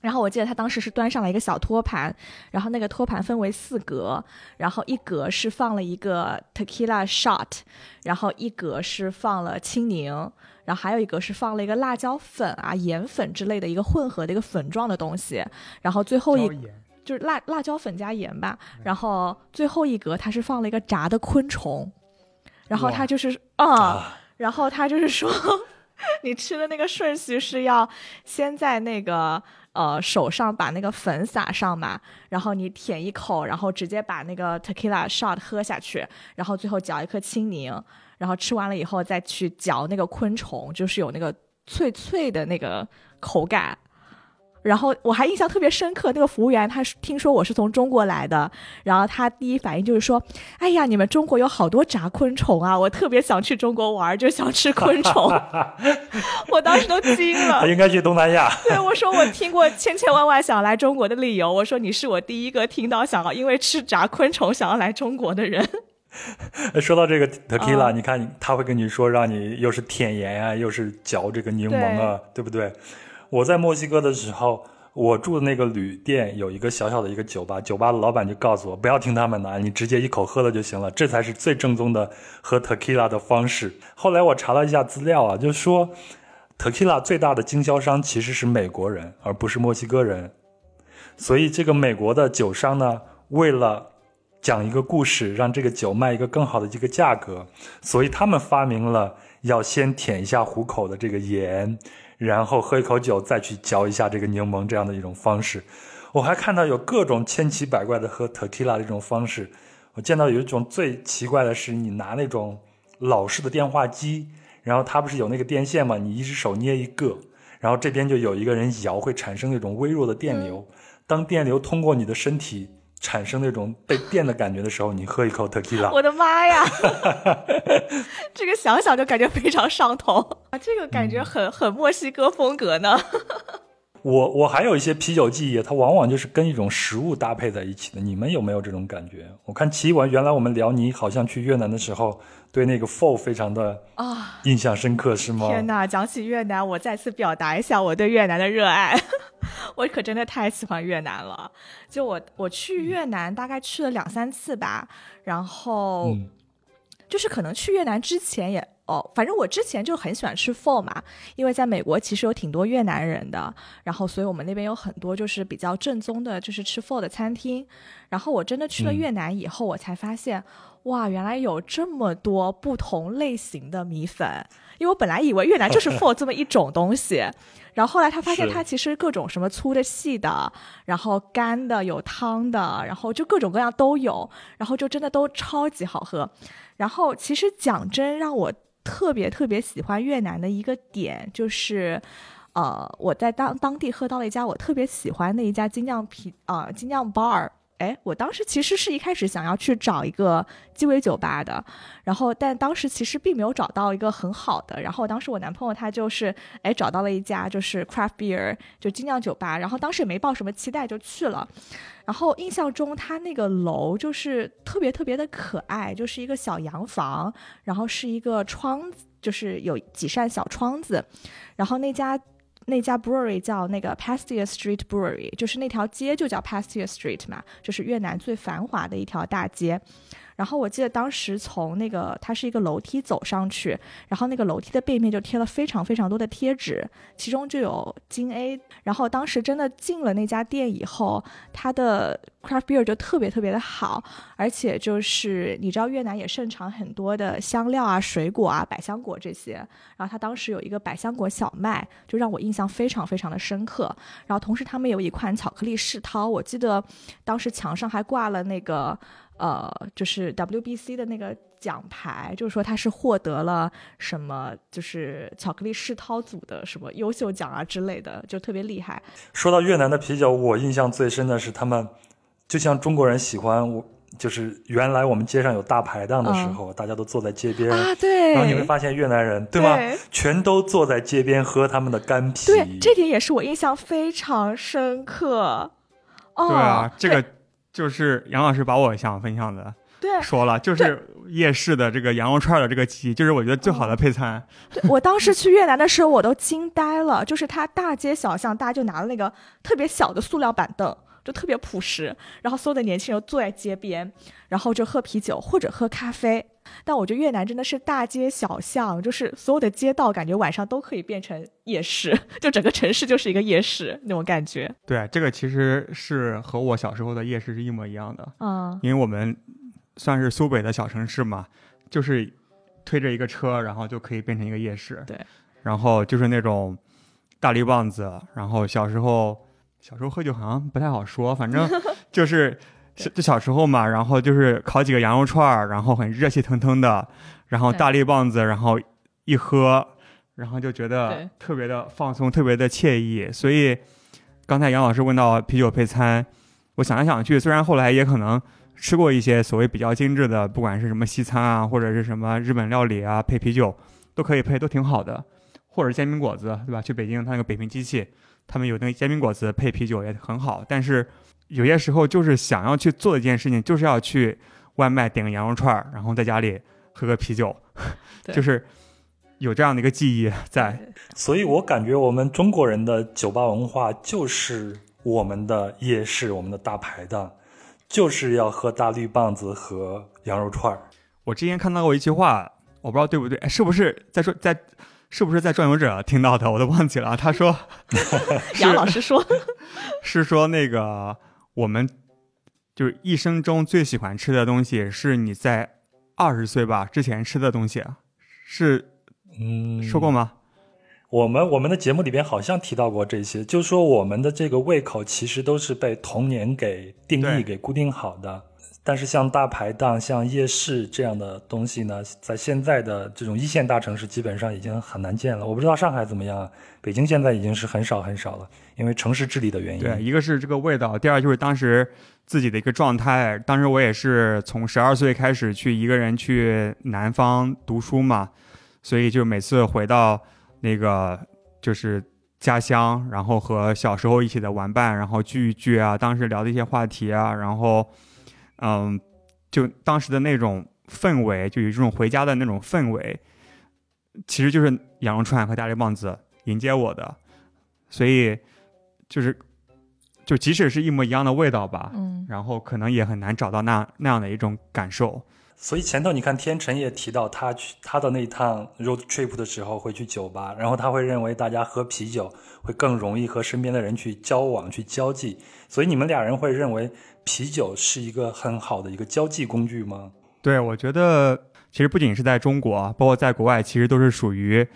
S3: 然后我记得他当时是端上了一个小托盘，然后那个托盘分为四格，然后一格是放了一个 tequila shot，然后一格是放了青柠，然后还有一个是放了一个辣椒粉啊、盐粉之类的一个混合的一个粉状的东西，然后最后一就是辣辣椒粉加盐吧，然后最后一格它是放了一个炸的昆虫，然后他就是啊，然后他就是说，你吃的那个顺序是要先在那个。呃，手上把那个粉撒上嘛，然后你舔一口，然后直接把那个 tequila shot 喝下去，然后最后嚼一颗青柠，然后吃完了以后再去嚼那个昆虫，就是有那个脆脆的那个口感。然后我还印象特别深刻，那个服务员他听说我是从中国来的，然后他第一反应就是说：“哎呀，你们中国有好多炸昆虫啊，我特别想去中国玩，就想吃昆虫。”我当时都惊了。
S1: 他应该去东南亚。
S3: 对，我说我听过千千万万想来中国的理由，我说你是我第一个听到想要因为吃炸昆虫想要来中国的人。
S1: 说到这个 tequila，你看他会跟你说，让你又是舔盐啊，又是嚼这个柠檬啊，对不对？我在墨西哥的时候，我住的那个旅店有一个小小的一个酒吧，酒吧的老板就告诉我，不要听他们的，你直接一口喝了就行了，这才是最正宗的喝 tequila 的方式。后来我查了一下资料啊，就说 tequila 最大的经销商其实是美国人，而不是墨西哥人。所以这个美国的酒商呢，为了讲一个故事，让这个酒卖一个更好的这个价格，所以他们发明了要先舔一下虎口的这个盐。然后喝一口酒，再去嚼一下这个柠檬，这样的一种方式。我还看到有各种千奇百怪的喝 tequila 的这种方式。我见到有一种最奇怪的是，你拿那种老式的电话机，然后它不是有那个电线嘛？你一只手捏一个，然后这边就有一个人摇，会产生那种微弱的电流。当电流通过你的身体。产生那种被电的感觉的时候，你喝一口 tequila，
S3: 我的妈呀，这个想想就感觉非常上头啊！这个感觉很很墨西哥风格呢。
S1: 我我还有一些啤酒记忆，它往往就是跟一种食物搭配在一起的。你们有没有这种感觉？我看奇文原来我们聊你好像去越南的时候，对那个 pho 非常的啊印象深刻，是吗？
S3: 天哪，讲起越南，我再次表达一下我对越南的热爱。我可真的太喜欢越南了。就我我去越南大概去了两三次吧，然后就是可能去越南之前也。哦，反正我之前就很喜欢吃 pho 嘛，因为在美国其实有挺多越南人的，然后所以我们那边有很多就是比较正宗的，就是吃 pho 的餐厅。然后我真的去了越南以后，我才发现，哇，原来有这么多不同类型的米粉。因为我本来以为越南就是 pho 这么一种东西，然后后来他发现他其实各种什么粗的、细的，然后干的、有汤的，然后就各种各样都有，然后就真的都超级好喝。然后其实讲真，让我。特别特别喜欢越南的一个点就是，呃，我在当当地喝到了一家我特别喜欢的一家精酿啤啊精酿 bar。哎，我当时其实是一开始想要去找一个鸡尾酒吧的，然后但当时其实并没有找到一个很好的。然后当时我男朋友他就是哎找到了一家就是 craft beer 就精酿酒吧，然后当时也没抱什么期待就去了。然后印象中它那个楼就是特别特别的可爱，就是一个小洋房，然后是一个窗，就是有几扇小窗子，然后那家。那家 brewery 叫那个 Pastia Street Brewery，就是那条街就叫 Pastia Street 嘛，就是越南最繁华的一条大街。然后我记得当时从那个它是一个楼梯走上去，然后那个楼梯的背面就贴了非常非常多的贴纸，其中就有金 A。然后当时真的进了那家店以后，它的 craft beer 就特别特别的好，而且就是你知道越南也盛产很多的香料啊、水果啊、百香果这些。然后他当时有一个百香果小麦，就让我印象非常非常的深刻。然后同时他们有一款巧克力世涛，我记得当时墙上还挂了那个。呃，就是 WBC 的那个奖牌，就是说他是获得了什么，就是巧克力世涛组的什么优秀奖啊之类的，就特别厉害。
S1: 说到越南的啤酒，我印象最深的是他们，就像中国人喜欢我，就是原来我们街上有大排档的时候，大家都坐在街边
S3: 啊，对。
S1: 然后你会发现越南人，对吗？全都坐在街边喝他们的干啤。
S3: 对，这点也是我印象非常深刻。哦，
S4: 对啊，这个。就是杨老师把我想分享的
S3: 对
S4: 说了，就是夜市的这个羊肉串的这个鸡，就是我觉得最好的配餐。
S3: 对，我当时去越南的时候，我都惊呆了，就是它大街小巷，大家就拿了那个特别小的塑料板凳。就特别朴实，然后所有的年轻人坐在街边，然后就喝啤酒或者喝咖啡。但我觉得越南真的是大街小巷，就是所有的街道，感觉晚上都可以变成夜市，就整个城市就是一个夜市那种感觉。
S4: 对，这个其实是和我小时候的夜市是一模一样的。
S3: 嗯，
S4: 因为我们算是苏北的小城市嘛，就是推着一个车，然后就可以变成一个夜市。
S3: 对，
S4: 然后就是那种大绿棒子，然后小时候。小时候喝酒好像不太好说，反正 就是就小时候嘛，然后就是烤几个羊肉串儿，然后很热气腾腾的，然后大力棒子，然后一喝，然后就觉得特别的放松，特别的惬意。所以刚才杨老师问到啤酒配餐，我想来想去，虽然后来也可能吃过一些所谓比较精致的，不管是什么西餐啊，或者是什么日本料理啊，配啤酒都可以配，都挺好的，或者煎饼果子，对吧？去北京，他那个北平机器。他们有那个煎饼果子配啤酒也很好，但是有些时候就是想要去做一件事情，就是要去外卖点个羊肉串儿，然后在家里喝个啤酒，就是有这样的一个记忆在。
S1: 所以我感觉我们中国人的酒吧文化就是我们的夜市，我们的大排档，就是要喝大绿棒子和羊肉串儿。
S4: 我之前看到过一句话，我不知道对不对，是不是在说在。是不是在转游者听到的？我都忘记了。他说，
S3: 杨老师说，
S4: 是说那个我们就是一生中最喜欢吃的东西，是你在二十岁吧之前吃的东西，是
S1: 嗯
S4: 说过吗？
S1: 我们我们的节目里边好像提到过这些，就是说我们的这个胃口其实都是被童年给定义、给固定好的。但是像大排档、像夜市这样的东西呢，在现在的这种一线大城市，基本上已经很难见了。我不知道上海怎么样，北京现在已经是很少很少了，因为城市治理的原因。
S4: 对，一个是这个味道，第二就是当时自己的一个状态。当时我也是从十二岁开始去一个人去南方读书嘛，所以就每次回到那个就是家乡，然后和小时候一起的玩伴，然后聚一聚啊，当时聊的一些话题啊，然后。嗯，就当时的那种氛围，就有这种回家的那种氛围，其实就是羊肉串和大力棒子迎接我的，所以就是，就即使是一模一样的味道吧，
S3: 嗯，
S4: 然后可能也很难找到那那样的一种感受。
S1: 所以前头你看天成也提到他去他的那一趟 road trip 的时候会去酒吧，然后他会认为大家喝啤酒会更容易和身边的人去交往去交际，所以你们俩人会认为啤酒是一个很好的一个交际工具吗？
S4: 对，我觉得其实不仅是在中国，包括在国外，其实都是属于，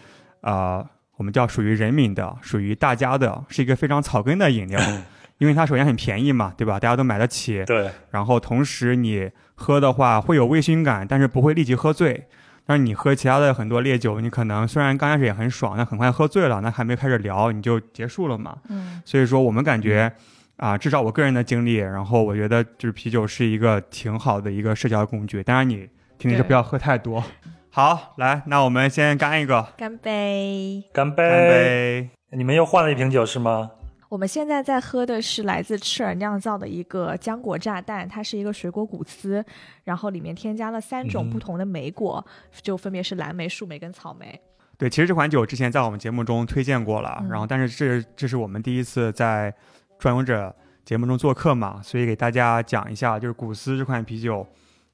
S4: 呃，我们叫属于人民的，属于大家的，是一个非常草根的饮料。因为它首先很便宜嘛，对吧？大家都买得起。
S1: 对。
S4: 然后同时你喝的话会有微醺感，但是不会立即喝醉。但是你喝其他的很多烈酒，你可能虽然刚开始也很爽，但很快喝醉了，那还没开始聊你就结束了嘛。
S3: 嗯。
S4: 所以说我们感觉，啊，至少我个人的经历，然后我觉得就是啤酒是一个挺好的一个社交工具。当然你肯定是不要喝太多。好，来，那我们先干一个。
S3: 干杯！
S1: 干杯！
S4: 干杯！
S1: 你们又换了一瓶酒是吗？
S3: 我们现在在喝的是来自赤耳酿造的一个浆果炸弹，它是一个水果谷斯，然后里面添加了三种不同的莓果，就分别是蓝莓、树莓跟草莓。
S4: 对，其实这款酒之前在我们节目中推荐过了，然后但是这这是我们第一次在专游者节目中做客嘛，所以给大家讲一下，就是古斯这款啤酒，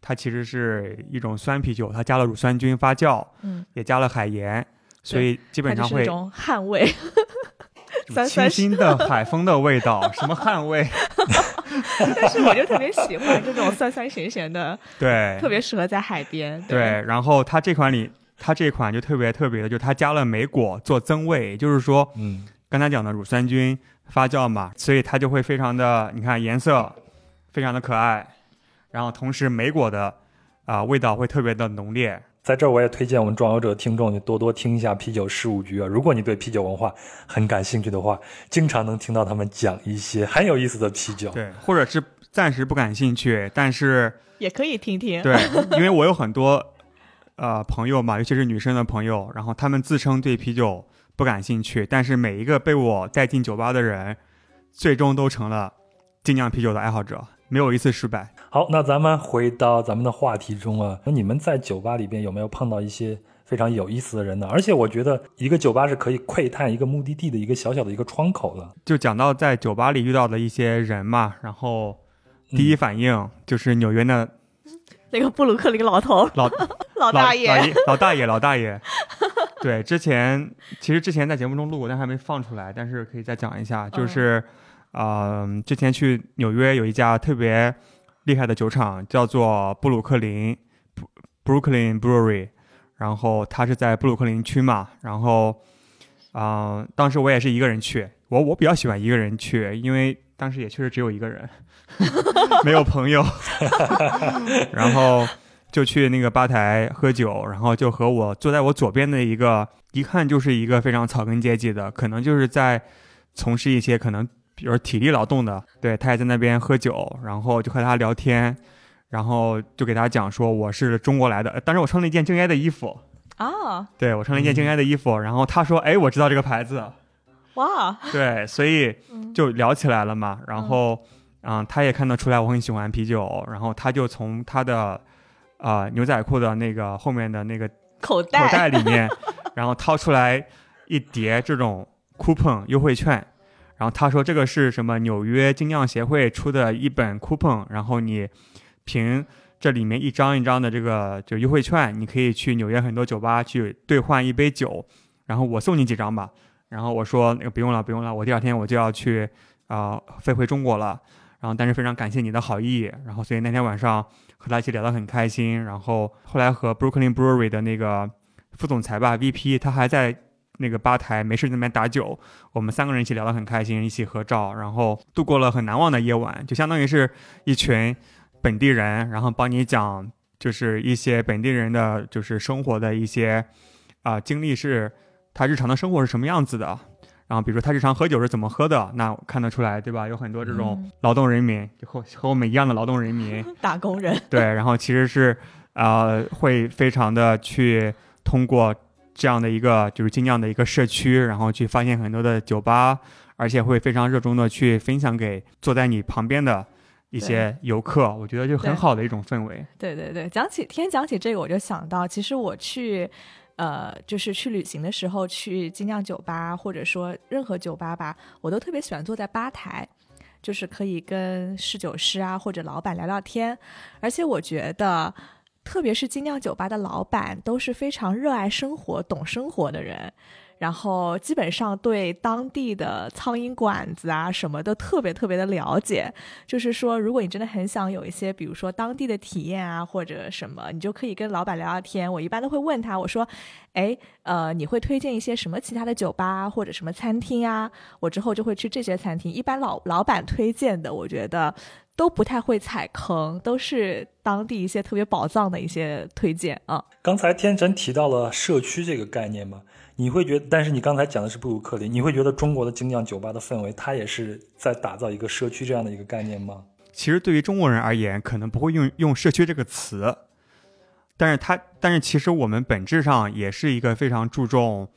S4: 它其实是一种酸啤酒，它加了乳酸菌发酵，
S3: 嗯，
S4: 也加了海盐，所以基本上会
S3: 一种汗味。
S4: 清新的海风的味道，什么汗味？
S3: 但是我就特别喜欢这种酸酸咸咸的，
S4: 对，
S3: 特别适合在海边。
S4: 对，然后它这款里，它这款就特别特别的，就它加了莓果做增味，就是说，
S1: 嗯，
S4: 刚才讲的乳酸菌发酵嘛，所以它就会非常的，你看颜色非常的可爱，然后同时莓果的啊味道会特别的浓烈。
S1: 在这儿，我也推荐我们壮游者听众，你多多听一下啤酒十五局啊。如果你对啤酒文化很感兴趣的话，经常能听到他们讲一些很有意思的啤酒。
S4: 对，或者是暂时不感兴趣，但是
S3: 也可以听听。
S4: 对，因为我有很多呃朋友嘛，尤其是女生的朋友，然后他们自称对啤酒不感兴趣，但是每一个被我带进酒吧的人，最终都成了精酿啤酒的爱好者。没有一次失败。
S5: 好，那咱们回到咱们的话题中啊，那你们在酒吧里边有没有碰到一些非常有意思的人呢？而且我觉得一个酒吧是可以窥探一个目的地的一个小小的一个窗口的。
S4: 就讲到在酒吧里遇到的一些人嘛，然后第一反应就是纽约的
S3: 那个布鲁克林老头
S4: 老
S3: 老大爷，
S4: 老老大爷老大爷。对，之前其实之前在节目中录过，但还没放出来，但是可以再讲一下，就是，嗯、之前去纽约有一家特别厉害的酒厂，叫做布鲁克林 （Brooklyn Brewery），然后它是在布鲁克林区嘛，然后，啊、当时我也是一个人去，我我比较喜欢一个人去，因为当时也确实只有一个人，没有朋友，然后。就去那个吧台喝酒，然后就和我坐在我左边的一个，一看就是一个非常草根阶级的，可能就是在从事一些可能比如体力劳动的，对他也在那边喝酒，然后就和他聊天，然后就给他讲说我是中国来的，呃当时我穿了一件敬业 的衣服，
S3: 啊，
S4: 对我穿了一件静 A 的衣服，然后他说，哎，我知道这个牌子，
S3: 哇，
S4: 对，所以就聊起来了嘛。然后，嗯，他也看得出来我很喜欢啤酒，然后他就从他的啊、牛仔裤的那个后面的那个口
S3: 口袋，
S4: 袋里面，然后掏出来一叠这种 coupon 优惠券。然后他说这个是什么纽约精酿协会出的一本 coupon，然后你凭这里面一张一张的这个就优惠券，你可以去纽约很多酒吧去兑换一杯酒，然后我送你几张吧。然后我说那个不用了，不用了，我第二天我就要去啊、飞回中国了。然后但是非常感谢你的好意，然后所以那天晚上和他一起聊得很开心。然后后来和 Brooklyn Brewery 的那个副总裁吧 VP，他还在那个吧台没事在那边打酒，我们三个人一起聊得很开心，一起合照，然后度过了很难忘的夜晚，就相当于是一群本地人，然后帮你讲就是一些本地人的就是生活的一些啊、经历是他日常的生活是什么样子的。然后，比如说他日常喝酒是怎么喝的，那看得出来，对吧？有很多这种
S3: 嗯。
S4: 劳动人民，就和和我们一样的劳动人民，
S3: 打工人，
S4: 对，然后其实是呃会非常的去通过这样的一个就是精酿的一个社区，然后去发现很多的酒吧，而且会非常热衷的去分享给坐在你旁边的一些游客，我觉得就很好的一种氛围。
S3: 对对对，讲起天讲起这个，我就想到，其实我去，呃，就是去旅行的时候，去精酿酒吧或者说任何酒吧吧，我都特别喜欢坐在吧台，就是可以跟侍酒师啊或者老板聊聊天，而且我觉得。特别是精酿酒吧的老板都是非常热爱生活、懂生活的人，然后基本上对当地的苍蝇馆子啊什么的特别特别的了解，就是说，如果你真的很想有一些，比如说当地的体验啊，或者什么，你就可以跟老板聊聊天。我一般都会问他，我说，哎，呃，你会推荐一些什么其他的酒吧或者什么餐厅啊？我之后就会去这些餐厅。一般老老板推荐的，我觉得都不太会踩坑，都是当地一些特别宝藏的一些推荐啊。
S5: 刚才天成提到了社区这个概念嘛，你会觉得，但是你刚才讲的是布鲁克林，你会觉得中国的精酿酒吧的氛围，它也是在打造一个社区这样的一个概念吗？
S4: 其实对于中国人而言，可能不会用用社区这个词，但是它，但是其实我们本质上也是一个非常注重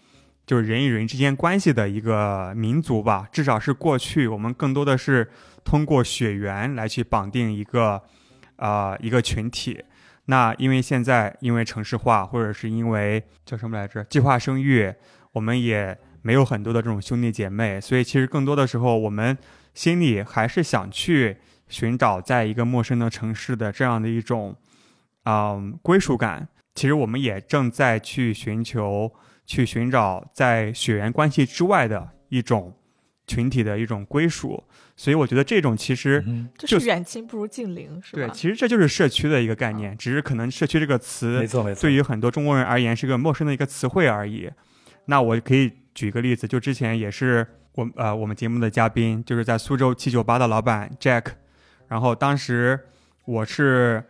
S4: 就是人与人之间关系的一个民族吧。至少是过去我们更多的是通过血缘来去绑定一个呃一个群体。那因为现在因为城市化，或者是因为叫什么来着计划生育，我们也没有很多的这种兄弟姐妹，所以其实更多的时候我们心里还是想去。寻找在一个陌生的城市的这样的一种，嗯，归属感。其实我们也正在去寻求、去寻找在血缘关系之外的一种群体的一种归属。所以我觉得这种其实、
S5: 嗯，
S4: 就是
S3: 就是远亲不如近邻，是吧？
S4: 对，其实这就是社区的一个概念，只是可能社区这个词
S5: 没错没错。
S4: 对于很多中国人而言是个陌生的一个词汇而已。那我可以举一个例子，就之前也是我呃我们节目的嘉宾，就是在苏州七九八的老板 Jack。然后当时我是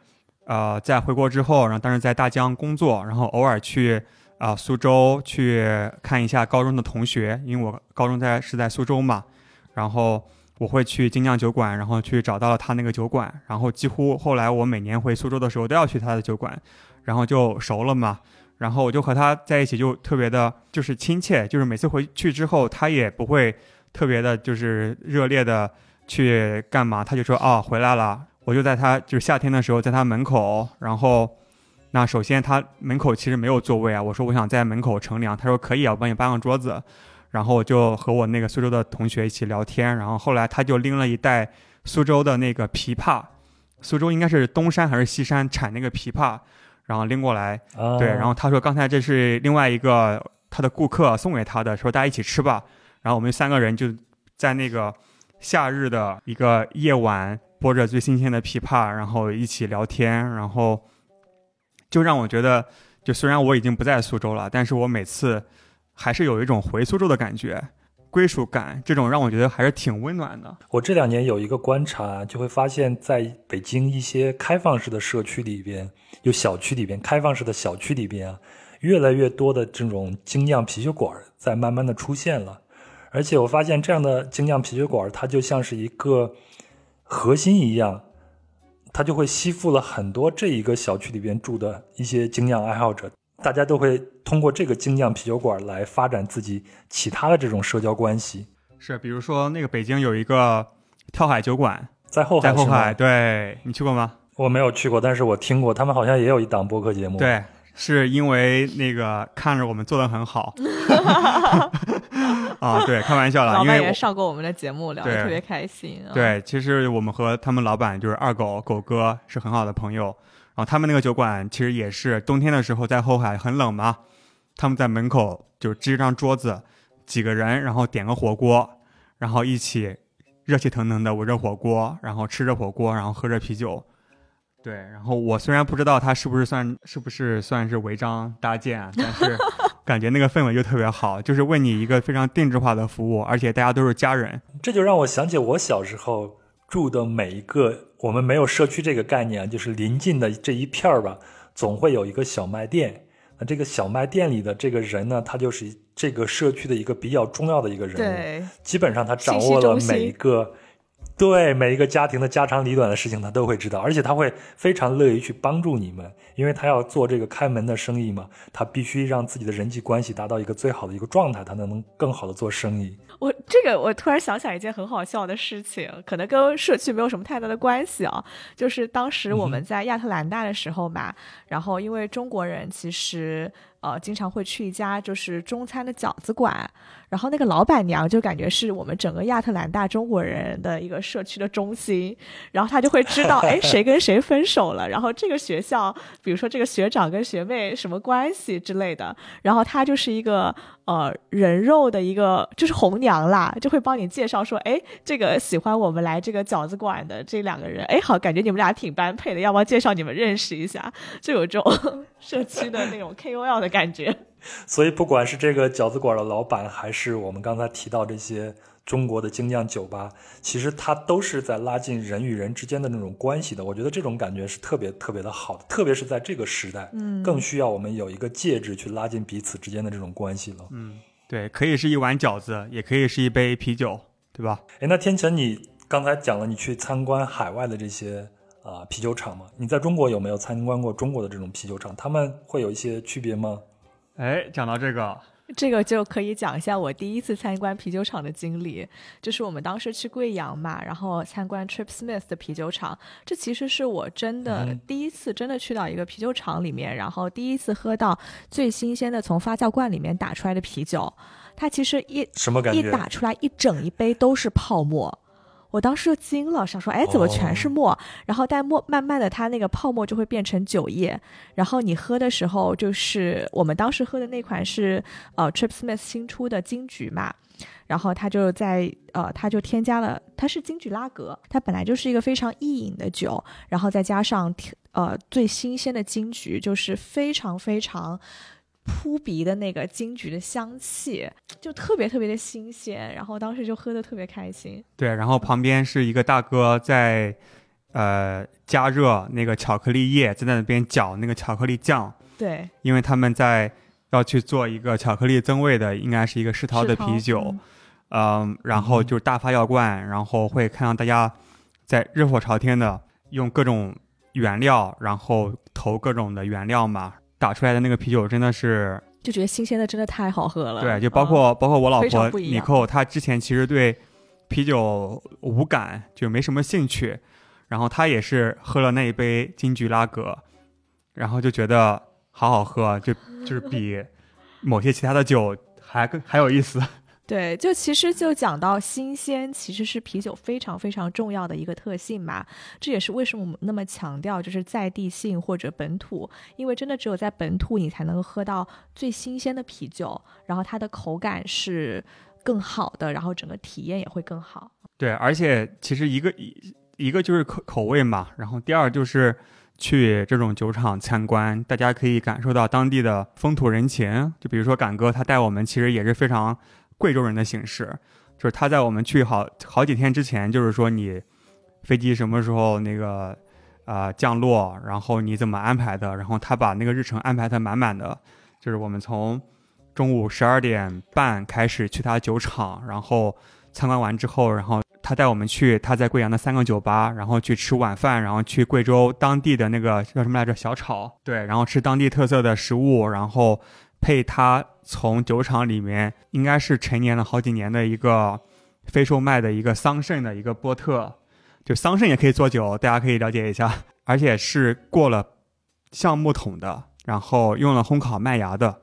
S4: 呃在回国之后，然后当时在大疆工作，然后偶尔去啊、呃苏州去看一下高中的同学，因为我高中在是在苏州嘛，然后我会去精酿酒馆，然后去找到了他那个酒馆，然后几乎后来我每年回苏州的时候都要去他的酒馆，然后就熟了嘛。然后我就和他在一起，就特别的，就是亲切，就是每次回去之后，他也不会特别的，就是热烈的去干嘛，他就说哦回来了，我就在他就是夏天的时候，在他门口，然后那首先他门口其实没有座位啊，我说我想在门口乘凉，他说可以啊，我帮你搬个桌子，然后我就和我那个苏州的同学一起聊天，然后后来他就拎了一袋苏州的那个枇杷，苏州应该是东山还是西山产那个枇杷，然后拎过来，
S1: 啊，
S4: 对，然后他说刚才这是另外一个他的顾客送给他的，说大家一起吃吧。然后我们三个人就在那个夏日的一个夜晚，剥着最新鲜的枇杷，然后一起聊天，然后就让我觉得，就虽然我已经不在苏州了，但是我每次还是有一种回苏州的感觉，归属感，这种让我觉得还是挺温暖的。
S1: 我这两年有一个观察，就会发现，在北京一些开放式的社区里边，有小区里边开放式的小区里边啊，越来越多的这种精酿啤酒馆在慢慢的出现了。而且我发现这样的精酿啤酒馆，它就像是一个核心一样，它就会吸附了很多这一个小区里边住的一些精酿爱好者，大家都会通过这个精酿啤酒馆来发展自己其他的这种社交关系。
S4: 是，比如说那个北京有一个跳海酒馆，
S1: 在后海
S4: 在后海，对你去过吗？
S1: 我没有去过，但是我听过，他们好像也有一档播客节目。，
S4: 对，是因为那个看着我们做的很好 啊，对，开玩笑了，因为
S3: 上过我们的节目，聊得特别开心。啊，
S4: 对，其实我们和他们老板就是二狗狗哥是很好的朋友，然后他们那个酒馆其实也是冬天的时候在后海很冷嘛，他们在门口就支一张桌子，几个人，然后点个火锅，然后一起热气腾腾的围着火锅，然后吃着火锅，然后喝着啤酒。对，然后我虽然不知道他是不是算是不是算是违章搭建，但是感觉那个氛围就特别好，就是为你一个非常定制化的服务，而且大家都是家人。
S1: 这就让我想起我小时候住的每一个，我们没有社区这个概念啊，就是临近的这一片儿吧，总会有一个小卖店。那这个小卖店里的这个人呢，他就是这个社区的一个比较重要的一个人物。基本上他掌握了每一个，对每一个家庭的家长里短的事情，他都会知道，而且他会非常乐于去帮助你们，因为他要做这个开门的生意嘛，他必须让自己的人际关系达到一个最好的一个状态，他才能更好的做生意。
S3: 我这个我突然想起来一件很好笑的事情，可能跟社区没有什么太大的关系啊。就是当时我们在亚特兰大的时候嘛，然后因为中国人其实呃经常会去一家就是中餐的饺子馆，然后那个老板娘就感觉是我们整个亚特兰大中国人的一个社区的中心，然后她就会知道哎谁跟谁分手了，然后这个学校比如说这个学长跟学妹什么关系之类的，然后她就是一个呃人肉的一个就是红娘啦，就会帮你介绍说，哎，这个喜欢我们来这个饺子馆的这两个人，哎，好，感觉你们俩挺般配的，要不要介绍你们认识一下？就有这种 社区的那种 KOL 的感觉。
S1: 所以，不管是这个饺子馆的老板，还是我们刚才提到这些中国的精酿酒吧，其实它都是在拉近人与人之间的那种关系的。我觉得这种感觉是特别特别的好的，特别是在这个时代，
S3: 嗯
S1: 更需要我们有一个介质去拉近彼此之间的这种关系了。
S4: 嗯，对，可以是一碗饺子，也可以是一杯啤酒，对吧？
S1: 哎，那天成，你刚才讲了你去参观海外的这些啊、啤酒厂嘛？你在中国有没有参观过中国的这种啤酒厂？他们会有一些区别吗？
S4: 哎，讲到这个，
S3: 这个就可以讲一下我第一次参观啤酒厂的经历，就是我们当时去贵阳嘛，然后参观 Trip Smith 的啤酒厂，这其实是我真的
S1: 嗯
S3: 第一次真的去到一个啤酒厂里面，然后第一次喝到最新鲜的从发酵罐里面打出来的啤酒，它其实一一
S1: 什么感觉？
S3: 一打出来一整一杯都是泡沫。我当时就惊了，想说，哎，怎么全是沫？然后但沫慢慢的，它那个泡沫就会变成酒液，然后你喝的时候，就是我们当时喝的那款是呃 Trip Smith 新出的金桔嘛，然后它就在呃，它就添加了，它是金桔拉格，它本来就是一个非常易饮的酒，然后再加上呃最新鲜的金桔，就是非常非常。扑鼻的那个金桔的香气，就特别特别的新鲜，然后当时就喝的特别开心。
S4: 对，然后旁边是一个大哥在，呃，加热那个巧克力液，在那边搅那个巧克力酱，
S3: 对，
S4: 因为他们在要去做一个巧克力增味的，应该是一个世涛的啤酒，
S3: 嗯。
S4: 嗯，然后就是大发药罐，然后会看到大家在热火朝天的用各种原料，然后投各种的原料嘛，打出来的那个啤酒真的是，
S3: 就觉得新鲜的真的太好喝了。
S4: 对，就包
S3: 嗯
S4: 括、包括我老婆
S3: 不一样
S4: 尼寇，她之前其实对啤酒无感，就没什么兴趣。然后她也是喝了那一杯金桔拉格，然后就觉得好好喝，就就是比某些其他的酒还更还有意思。
S3: 对，就其实就讲到新鲜，其实是啤酒非常非常重要的一个特性嘛。这也是为什么我们那么强调就是在地性或者本土，因为真的只有在本土你才能够喝到最新鲜的啤酒，然后它的口感是更好的，然后整个体验也会更好。
S4: 对，而且其实一个一一个就是口口味嘛，然后第二就是去这种酒厂参观，大家可以感受到当地的风土人情。就比如说赶哥他带我们，其实也是非常贵州人的形式，就是他在我们去好好几天之前，就是说你飞机什么时候那个啊、降落，然后你怎么安排的，然后他把那个日程安排的满满的，就是我们从中午十二点半开始去他酒厂，然后参观完之后，然后他带我们去他在贵阳的三个酒吧，然后去吃晚饭，然后去贵州当地的那个叫什么来着小炒，对，然后吃当地特色的食物，然后配他从酒厂里面应该是陈年了好几年的一个非售卖的一个桑葚的一个波特，就桑葚也可以做酒，大家可以了解一下，而且是过了橡木桶的，然后用了烘烤麦芽的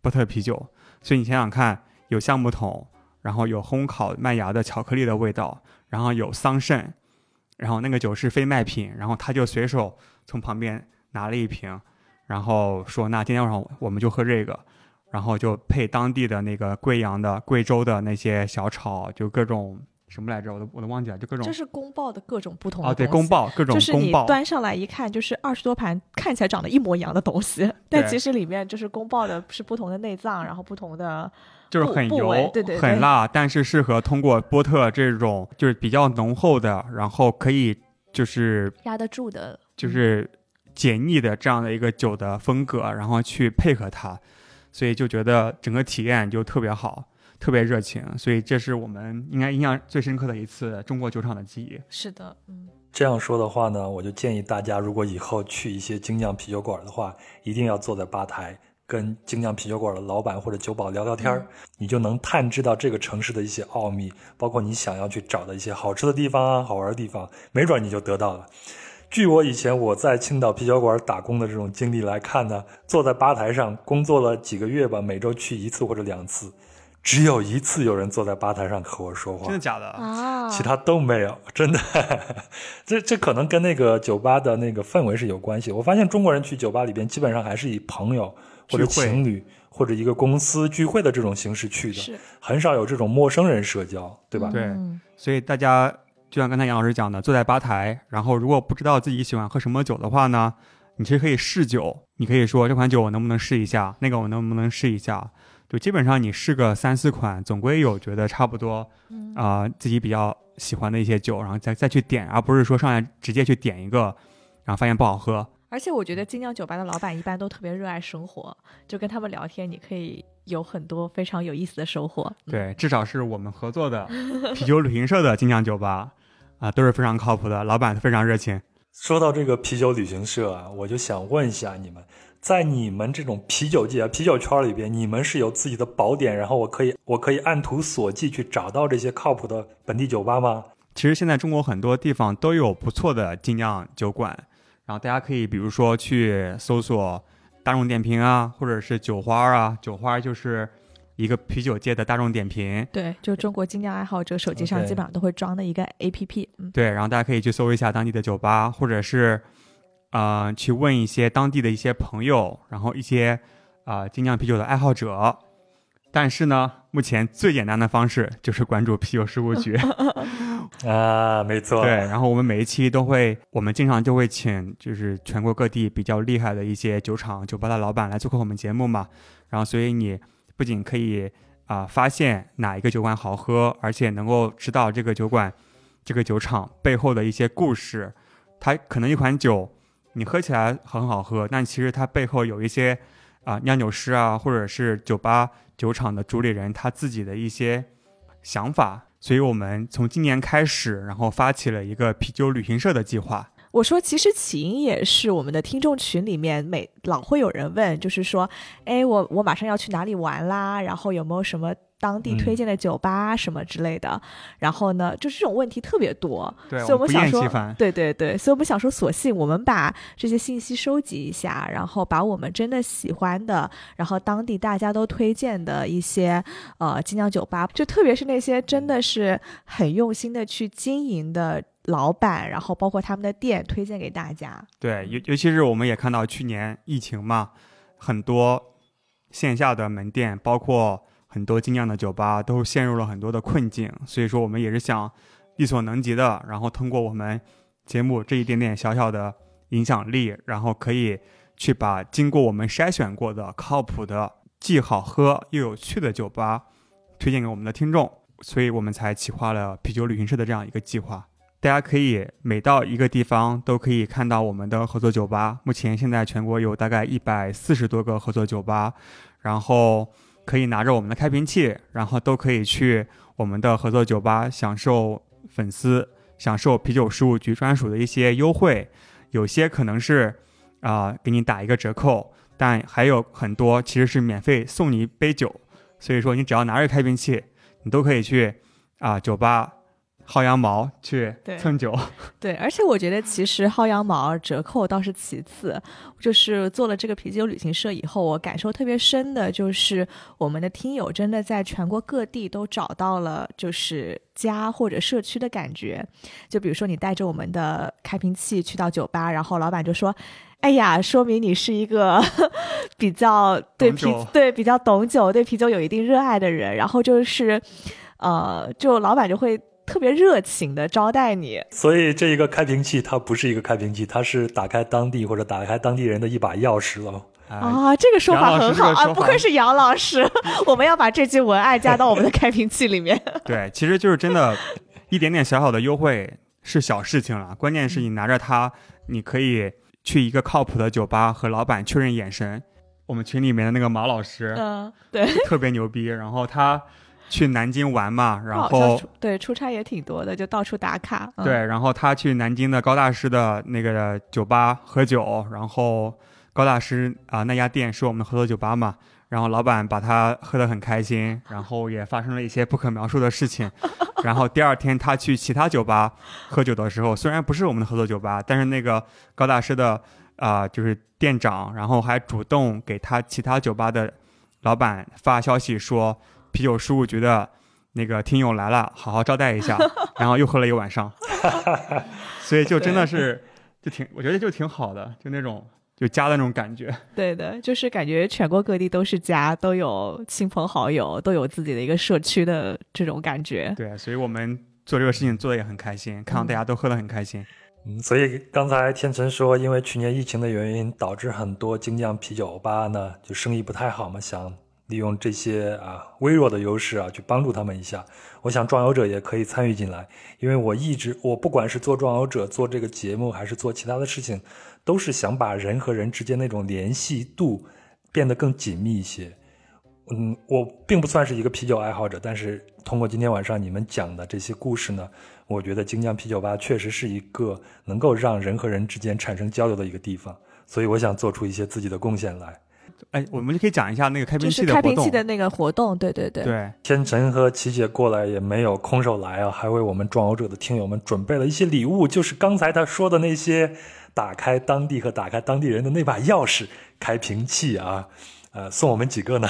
S4: 波特啤酒，所以你想想看，有橡木桶。然后有烘烤麦芽的巧克力的味道，然后有桑葚，然后那个酒是非卖品，然后他就随手从旁边拿了一瓶，然后说：“那今天晚上我们就喝这个。”然后就配当地的那个贵阳的、贵州的那些小炒，就各种什么来着，我都我都忘记了，就各种
S3: 这是宫爆的各种不同的
S4: 啊，对，宫爆各种
S3: 就是你，端上来一看，就是二十多盘看起来长得一模一样的东西，但其实里面就是宫爆的是不同的内脏，然后不同的
S4: 就是很油、
S3: 对对对
S4: 很辣，但是适合通过波特这种就是比较浓厚的，然后可以就是
S3: 压得住的，
S4: 就是解腻的这样的一个酒的风格，然后去配合它，所以就觉得整个体验就特别好，特别热情，所以这是我们应该印象最深刻的一次中国酒厂的记忆。
S3: 是的，嗯，
S1: 这样说的话呢，我就建议大家，如果以后去一些精酿啤酒馆的话，一定要坐在吧台，跟精酿啤酒馆的老板或者酒保聊聊天儿，你就能探知到这个城市的一些奥秘，包括你想要去找的一些好吃的地方啊、好玩的地方，没准你就得到了。据我以前我在青岛啤酒馆打工的这种经历来看呢，坐在吧台上工作了几个月吧，每周去一次或者两次，只有一次有人坐在吧台上和我说话，
S4: 真的假的？
S3: 啊，
S1: 其他都没有，真的。这这可能跟那个酒吧的那个氛围是有关系。我发现中国人去酒吧里边，基本上还是以朋友或者情侣或者一个公司聚会的这种形式去的，很少有这种陌生人社交，对吧？
S4: 对
S3: 嗯
S4: 所以大家就像刚才杨老师讲的，坐在吧台，然后如果不知道自己喜欢喝什么酒的话呢，你其实可以试酒，你可以说这款酒我能不能试一下，那个我能不能试一下，就基本上你试个三四款，总归有觉得差不多
S3: 嗯
S4: 啊、自己比较喜欢的一些酒，然后再再去点，而不是说上来直接去点一个，然后发现不好喝。
S3: 而且我觉得精酿酒吧的老板一般都特别热爱生活，就跟他们聊天，你可以有很多非常有意思的收获。
S4: 对，至少是我们合作的 啤酒旅行社的精酿酒吧啊、都是非常靠谱的，老板非常热情。
S1: 说到这个啤酒旅行社啊，我就想问一下你们，在你们这种啤酒界、啊、啤酒圈里边，你们是有自己的宝典，然后我可以我可以按图索骥去找到这些靠谱的本地酒吧吗？
S4: 其实现在中国很多地方都有不错的精酿酒馆，然后大家可以比如说去搜索大众点评啊，或者是酒花啊，酒花就是一个啤酒界的大众点评。
S3: 对，就中国精酿爱好者手机上基本上都会装的一个 APP。嗯，
S4: 对，然后大家可以去搜一下当地的酒吧，或者是呃去问一些当地的一些朋友，然后一些啊、呃精酿啤酒的爱好者。但是呢，目前最简单的方式就是关注啤酒事务局。
S1: 啊，没错，
S4: 对，然后我们每一期都会，我们经常就会请就是全国各地比较厉害的一些酒厂、酒吧的老板来做客我们节目嘛。然后，所以你不仅可以啊、发现哪一个酒馆好喝，而且能够知道这个酒馆、这个酒厂背后的一些故事。它可能一款酒你喝起来很好喝，但其实它背后有一些啊、酿酒师啊，或者是酒吧酒厂的主理人他自己的一些想法。所以我们从今年开始，然后发起了一个啤酒旅行社的计划。
S3: 我说，其实起因也是我们的听众群里面每老会有人问，就是说，哎，我我马上要去哪里玩啦，然后有没有什么当地
S1: 嗯
S3: 推荐的酒吧什么之类的。然后呢，就是这种问题特别多，所以我
S4: 们
S3: 想说。对对对，所以我们想说，索性我们把这些信息收集一下，然后把我们真的喜欢的，然后当地大家都推荐的一些呃精酿酒吧，就特别是那些真的是很用心的去经营的老板，然后包括他们的店，推荐给大家。
S4: 对，尤尤其是我们也看到去年疫情嘛，很多线下的门店，包括很多精酿的酒吧，都陷入了很多的困境。所以说，我们也是想力所能及的，然后通过我们节目这一点点小小的影响力，然后可以去把经过我们筛选过的靠谱的、既好喝又有趣的酒吧推荐给我们的听众。所以我们才企划了啤酒旅行社的这样一个计划。大家可以每到一个地方都可以看到我们的合作酒吧。目前现在全国有大概一百四十多个合作酒吧，然后可以拿着我们的开瓶器，然后都可以去我们的合作酒吧享受粉丝享受啤酒事务局专属的一些优惠，有些可能是啊、给你打一个折扣，但还有很多其实是免费送你一杯酒。所以说你只要拿着开瓶器，你都可以去啊、酒吧薅羊毛去蹭酒。
S3: 对，而且我觉得其实薅羊毛折扣倒是其次，就是做了这个啤酒旅行社以后，我感受特别深的就是我们的听友真的在全国各地都找到了就是家或者社区的感觉。就比如说你带着我们的开瓶器去到酒吧，然后老板就说。哎呀，说明你是一个 比较对啤对比较懂酒、对啤酒有一定热爱的人，然后就是，呃，就老板就会特别热情的招待你，
S1: 所以这一个开瓶器它不是一个开瓶器，它是打开当地或者打开当地人的一把钥匙了。
S4: 啊、
S3: 啊，这个说法很好啊，不愧是杨老师，我们要把这句文案加到我们的开瓶器里面。
S4: 对，其实就是真的，一点点小小的优惠是小事情了，关键是你拿着它，你可以去一个靠谱的酒吧和老板确认眼神。我们群里面的那个马老师
S3: 嗯，对，
S4: 特别牛逼，然后他去南京玩嘛，然后
S3: 出对出差也挺多的，就到处打卡。嗯、
S4: 对，然后他去南京的高大师的那个酒吧喝酒，然后高大师啊、那家店是我们的合作酒吧嘛，然后老板把他喝得很开心，然后也发生了一些不可描述的事情，然后第二天他去其他酒吧喝酒的时候，虽然不是我们的合作酒吧，但是那个高大师的啊、就是店长，然后还主动给他其他酒吧的老板发消息说啤酒事务局的。那个听友来了，好好招待一下，然后又喝了一个晚上，所以就真的是就挺，我觉得就挺好的，就那种就家的那种感觉。
S3: 对的，就是感觉全国各地都是家，都有亲朋好友，都有自己的一个社区的这种感觉。
S4: 对，所以我们做这个事情做的也很开心，看到大家都喝的很开心。
S1: 嗯，所以刚才天成说，因为去年疫情的原因，导致很多精酿啤酒吧呢就生意不太好嘛，想利用这些啊微弱的优势啊去帮助他们一下。我想壮游者也可以参与进来，因为我一直我不管是做壮游者、做这个节目，还是做其他的事情，都是想把人和人之间那种联系度变得更紧密一些。嗯，我并不算是一个啤酒爱好者，但是通过今天晚上你们讲的这些故事呢，我觉得京酱啤酒吧确实是一个能够让人和人之间产生交流的一个地方，所以我想做出一些自己的贡献来。
S4: 哎，我们就可以讲一下那个开瓶器的活动。
S3: 瓶器的那个活动，对对对，
S4: 对，
S1: 天成和琪姐过来也没有空手来啊，还为我们壮游者的听友们准备了一些礼物，就是刚才他说的那些打开当地和打开当地人的那把钥匙开瓶器啊，呃，送我们几个呢？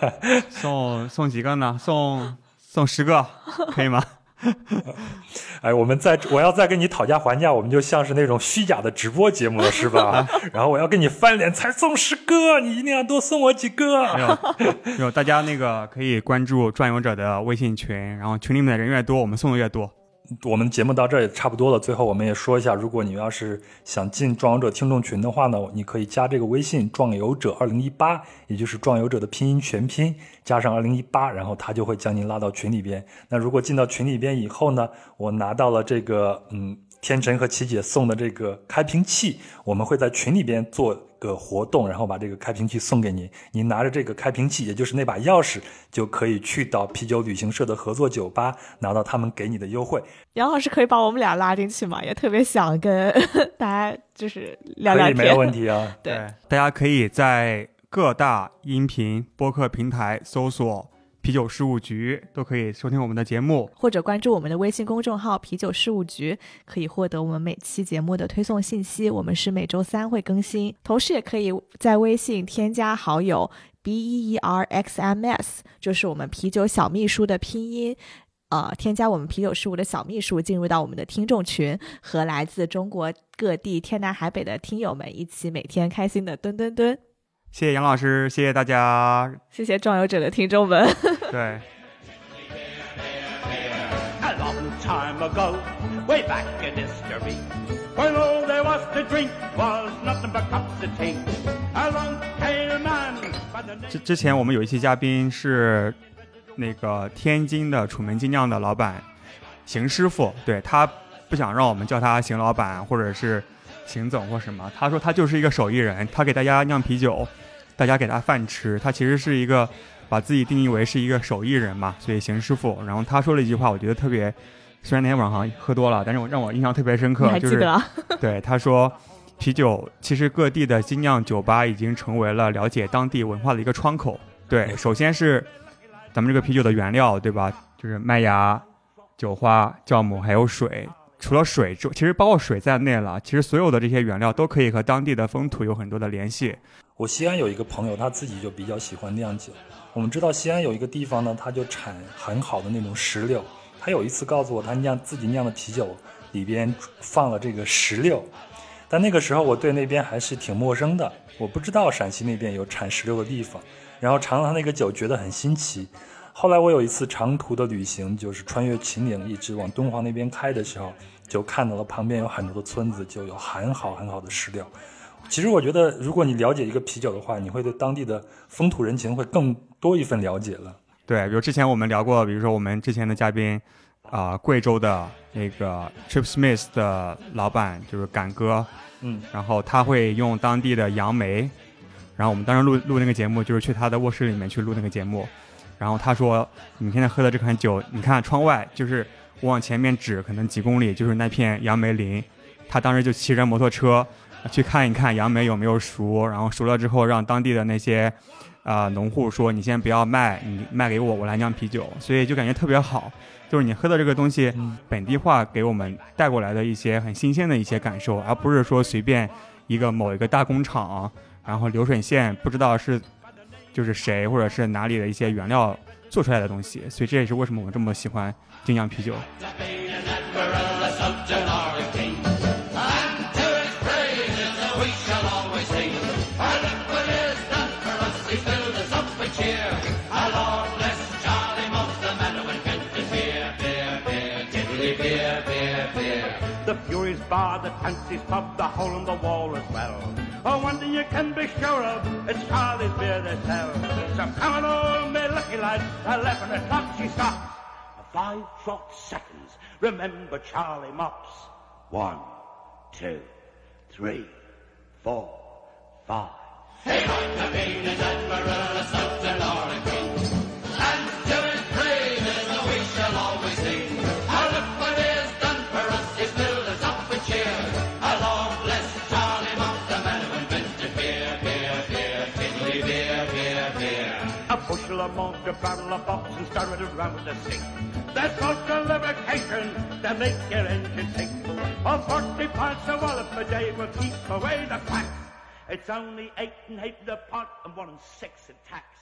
S4: 送送几个呢？送送十个，可以吗？
S1: 哎，我们再我要再跟你讨价还价，我们就像是那种虚假的直播节目了，是吧？然后我要跟你翻脸，才送十个，你一定要多送我几
S4: 没
S1: 个。
S4: 有，没有，大家那个可以关注转游者的微信群，然后群里面的人越多，我们送的越多。
S1: 我们节目到这也差不多了，最后我们也说一下，如果你要是想进壮游者听众群的话呢，你可以加这个微信“壮游者二零一八”，也就是壮游者的拼音全拼加上二零一八，然后他就会将您拉到群里边。那如果进到群里边以后呢，我拿到了这个嗯天成和琪姐送的这个开瓶器，我们会在群里边做个活动，然后把这个开瓶器送给您。您拿着这个开瓶器，也就是那把钥匙，就可以去到啤酒旅行社的合作酒吧，拿到他们给你的优惠。
S3: 杨老师可以把我们俩拉进去吗？也特别想跟大家就是聊聊
S1: 可以，没有。问题啊。
S3: 对，
S4: 大家可以在各大音频播客平台搜索“啤酒事务局都可以收听我们的节目。
S3: 或者关注我们的微信公众号“啤酒事务局”，可以获得我们每期节目的推送信息。我们是每周三会更新，同时也可以在微信添加好友 B E E R X M S，就是我们啤酒小秘书的拼音。呃，添加我们啤酒事务的小秘书，进入到我们的听众群，和来自中国各地天南海北的听友们一起每天开心的蹲蹲蹲。
S4: 谢谢杨老师，谢谢大家。
S3: 谢谢壮游者的听众们。
S4: 对
S2: ，A long time ago, way back in history, when all there was to drink was nothing but cups of tea. Along came a man by the name
S4: 之之前我们有一期嘉宾是那个天津的楚门精酿的老板邢师傅，对他不想让我们叫他邢老板或者是邢总或什么，他说他就是一个手艺人，他给大家酿啤酒，大家给他饭吃，他其实是一个把自己定义为是一个手艺人嘛，所以邢师傅。然后他说了一句话，我觉得特别，虽然那天晚上喝多了，但是我让我印象特别深刻就是？对，他说，啤酒其实各地的精酿酒吧已经成为了了解当地文化的一个窗口。对，首先是咱们这个啤酒的原料，对吧？就是麦芽、酒花、酵母还有水。除了水之，其实包括水在内了，其实所有的这些原料都可以和当地的风土有很多的联系。
S5: 我西安有一个朋友，他自己就比较喜欢酿酒。我们知道西安有一个地方呢，它就产很好的那种石榴。他有一次告诉我，他酿自己酿的啤酒里边放了这个石榴，但那个时候我对那边还是挺陌生的，我不知道陕西那边有产石榴的地方。然后尝了他那个酒，觉得很新奇。后来我有一次长途的旅行，就是穿越秦岭一直往敦煌那边开的时候，就看到了旁边有很多的村子，就有很好很好的石榴。其实我觉得，如果你了解一个啤酒的话，你会对当地的风土人情会更多一份了解了。
S4: 对，比如之前我们聊过，比如说我们之前的嘉宾，啊、贵州的那个 Trip Smith 的老板就是敢哥，
S5: 嗯，
S4: 然后他会用当地的杨梅，然后我们当时录录那个节目，就是去他的卧室里面去录那个节目，然后他说，你现在喝的这款酒，你看窗外就是我往前面指，可能几公里就是那片杨梅林，他当时就骑着摩托车去看一看杨梅有没有熟，然后熟了之后让当地的那些。啊、农户说：“你先不要卖，你卖给我，我来酿啤酒。”所以就感觉特别好，就是你喝的这个东西，
S5: 嗯
S4: 本地化给我们带过来的一些很新鲜的一些感受，而不是说随便一个某一个大工厂，然后流水线不知道是就是谁或者是哪里的一些原料做出来的东西。所以这也是为什么我这么喜欢精酿啤酒。
S2: The Fancy's Pub, the hole in the wall as well. Oh, one thing you can be sure of, it's Charlie's beer they sell. So come on, all me lucky lads, eleven o'clock she stops. Five short seconds, remember Charlie Mops. One, two, three, four, five. A a barrel of box, and stir it around the sink. That's vodka lubrication to make your engine tick. Oh, 40 pints of wallop a day will keep away the quacks. It's only eight and eight the pot and one and six tax.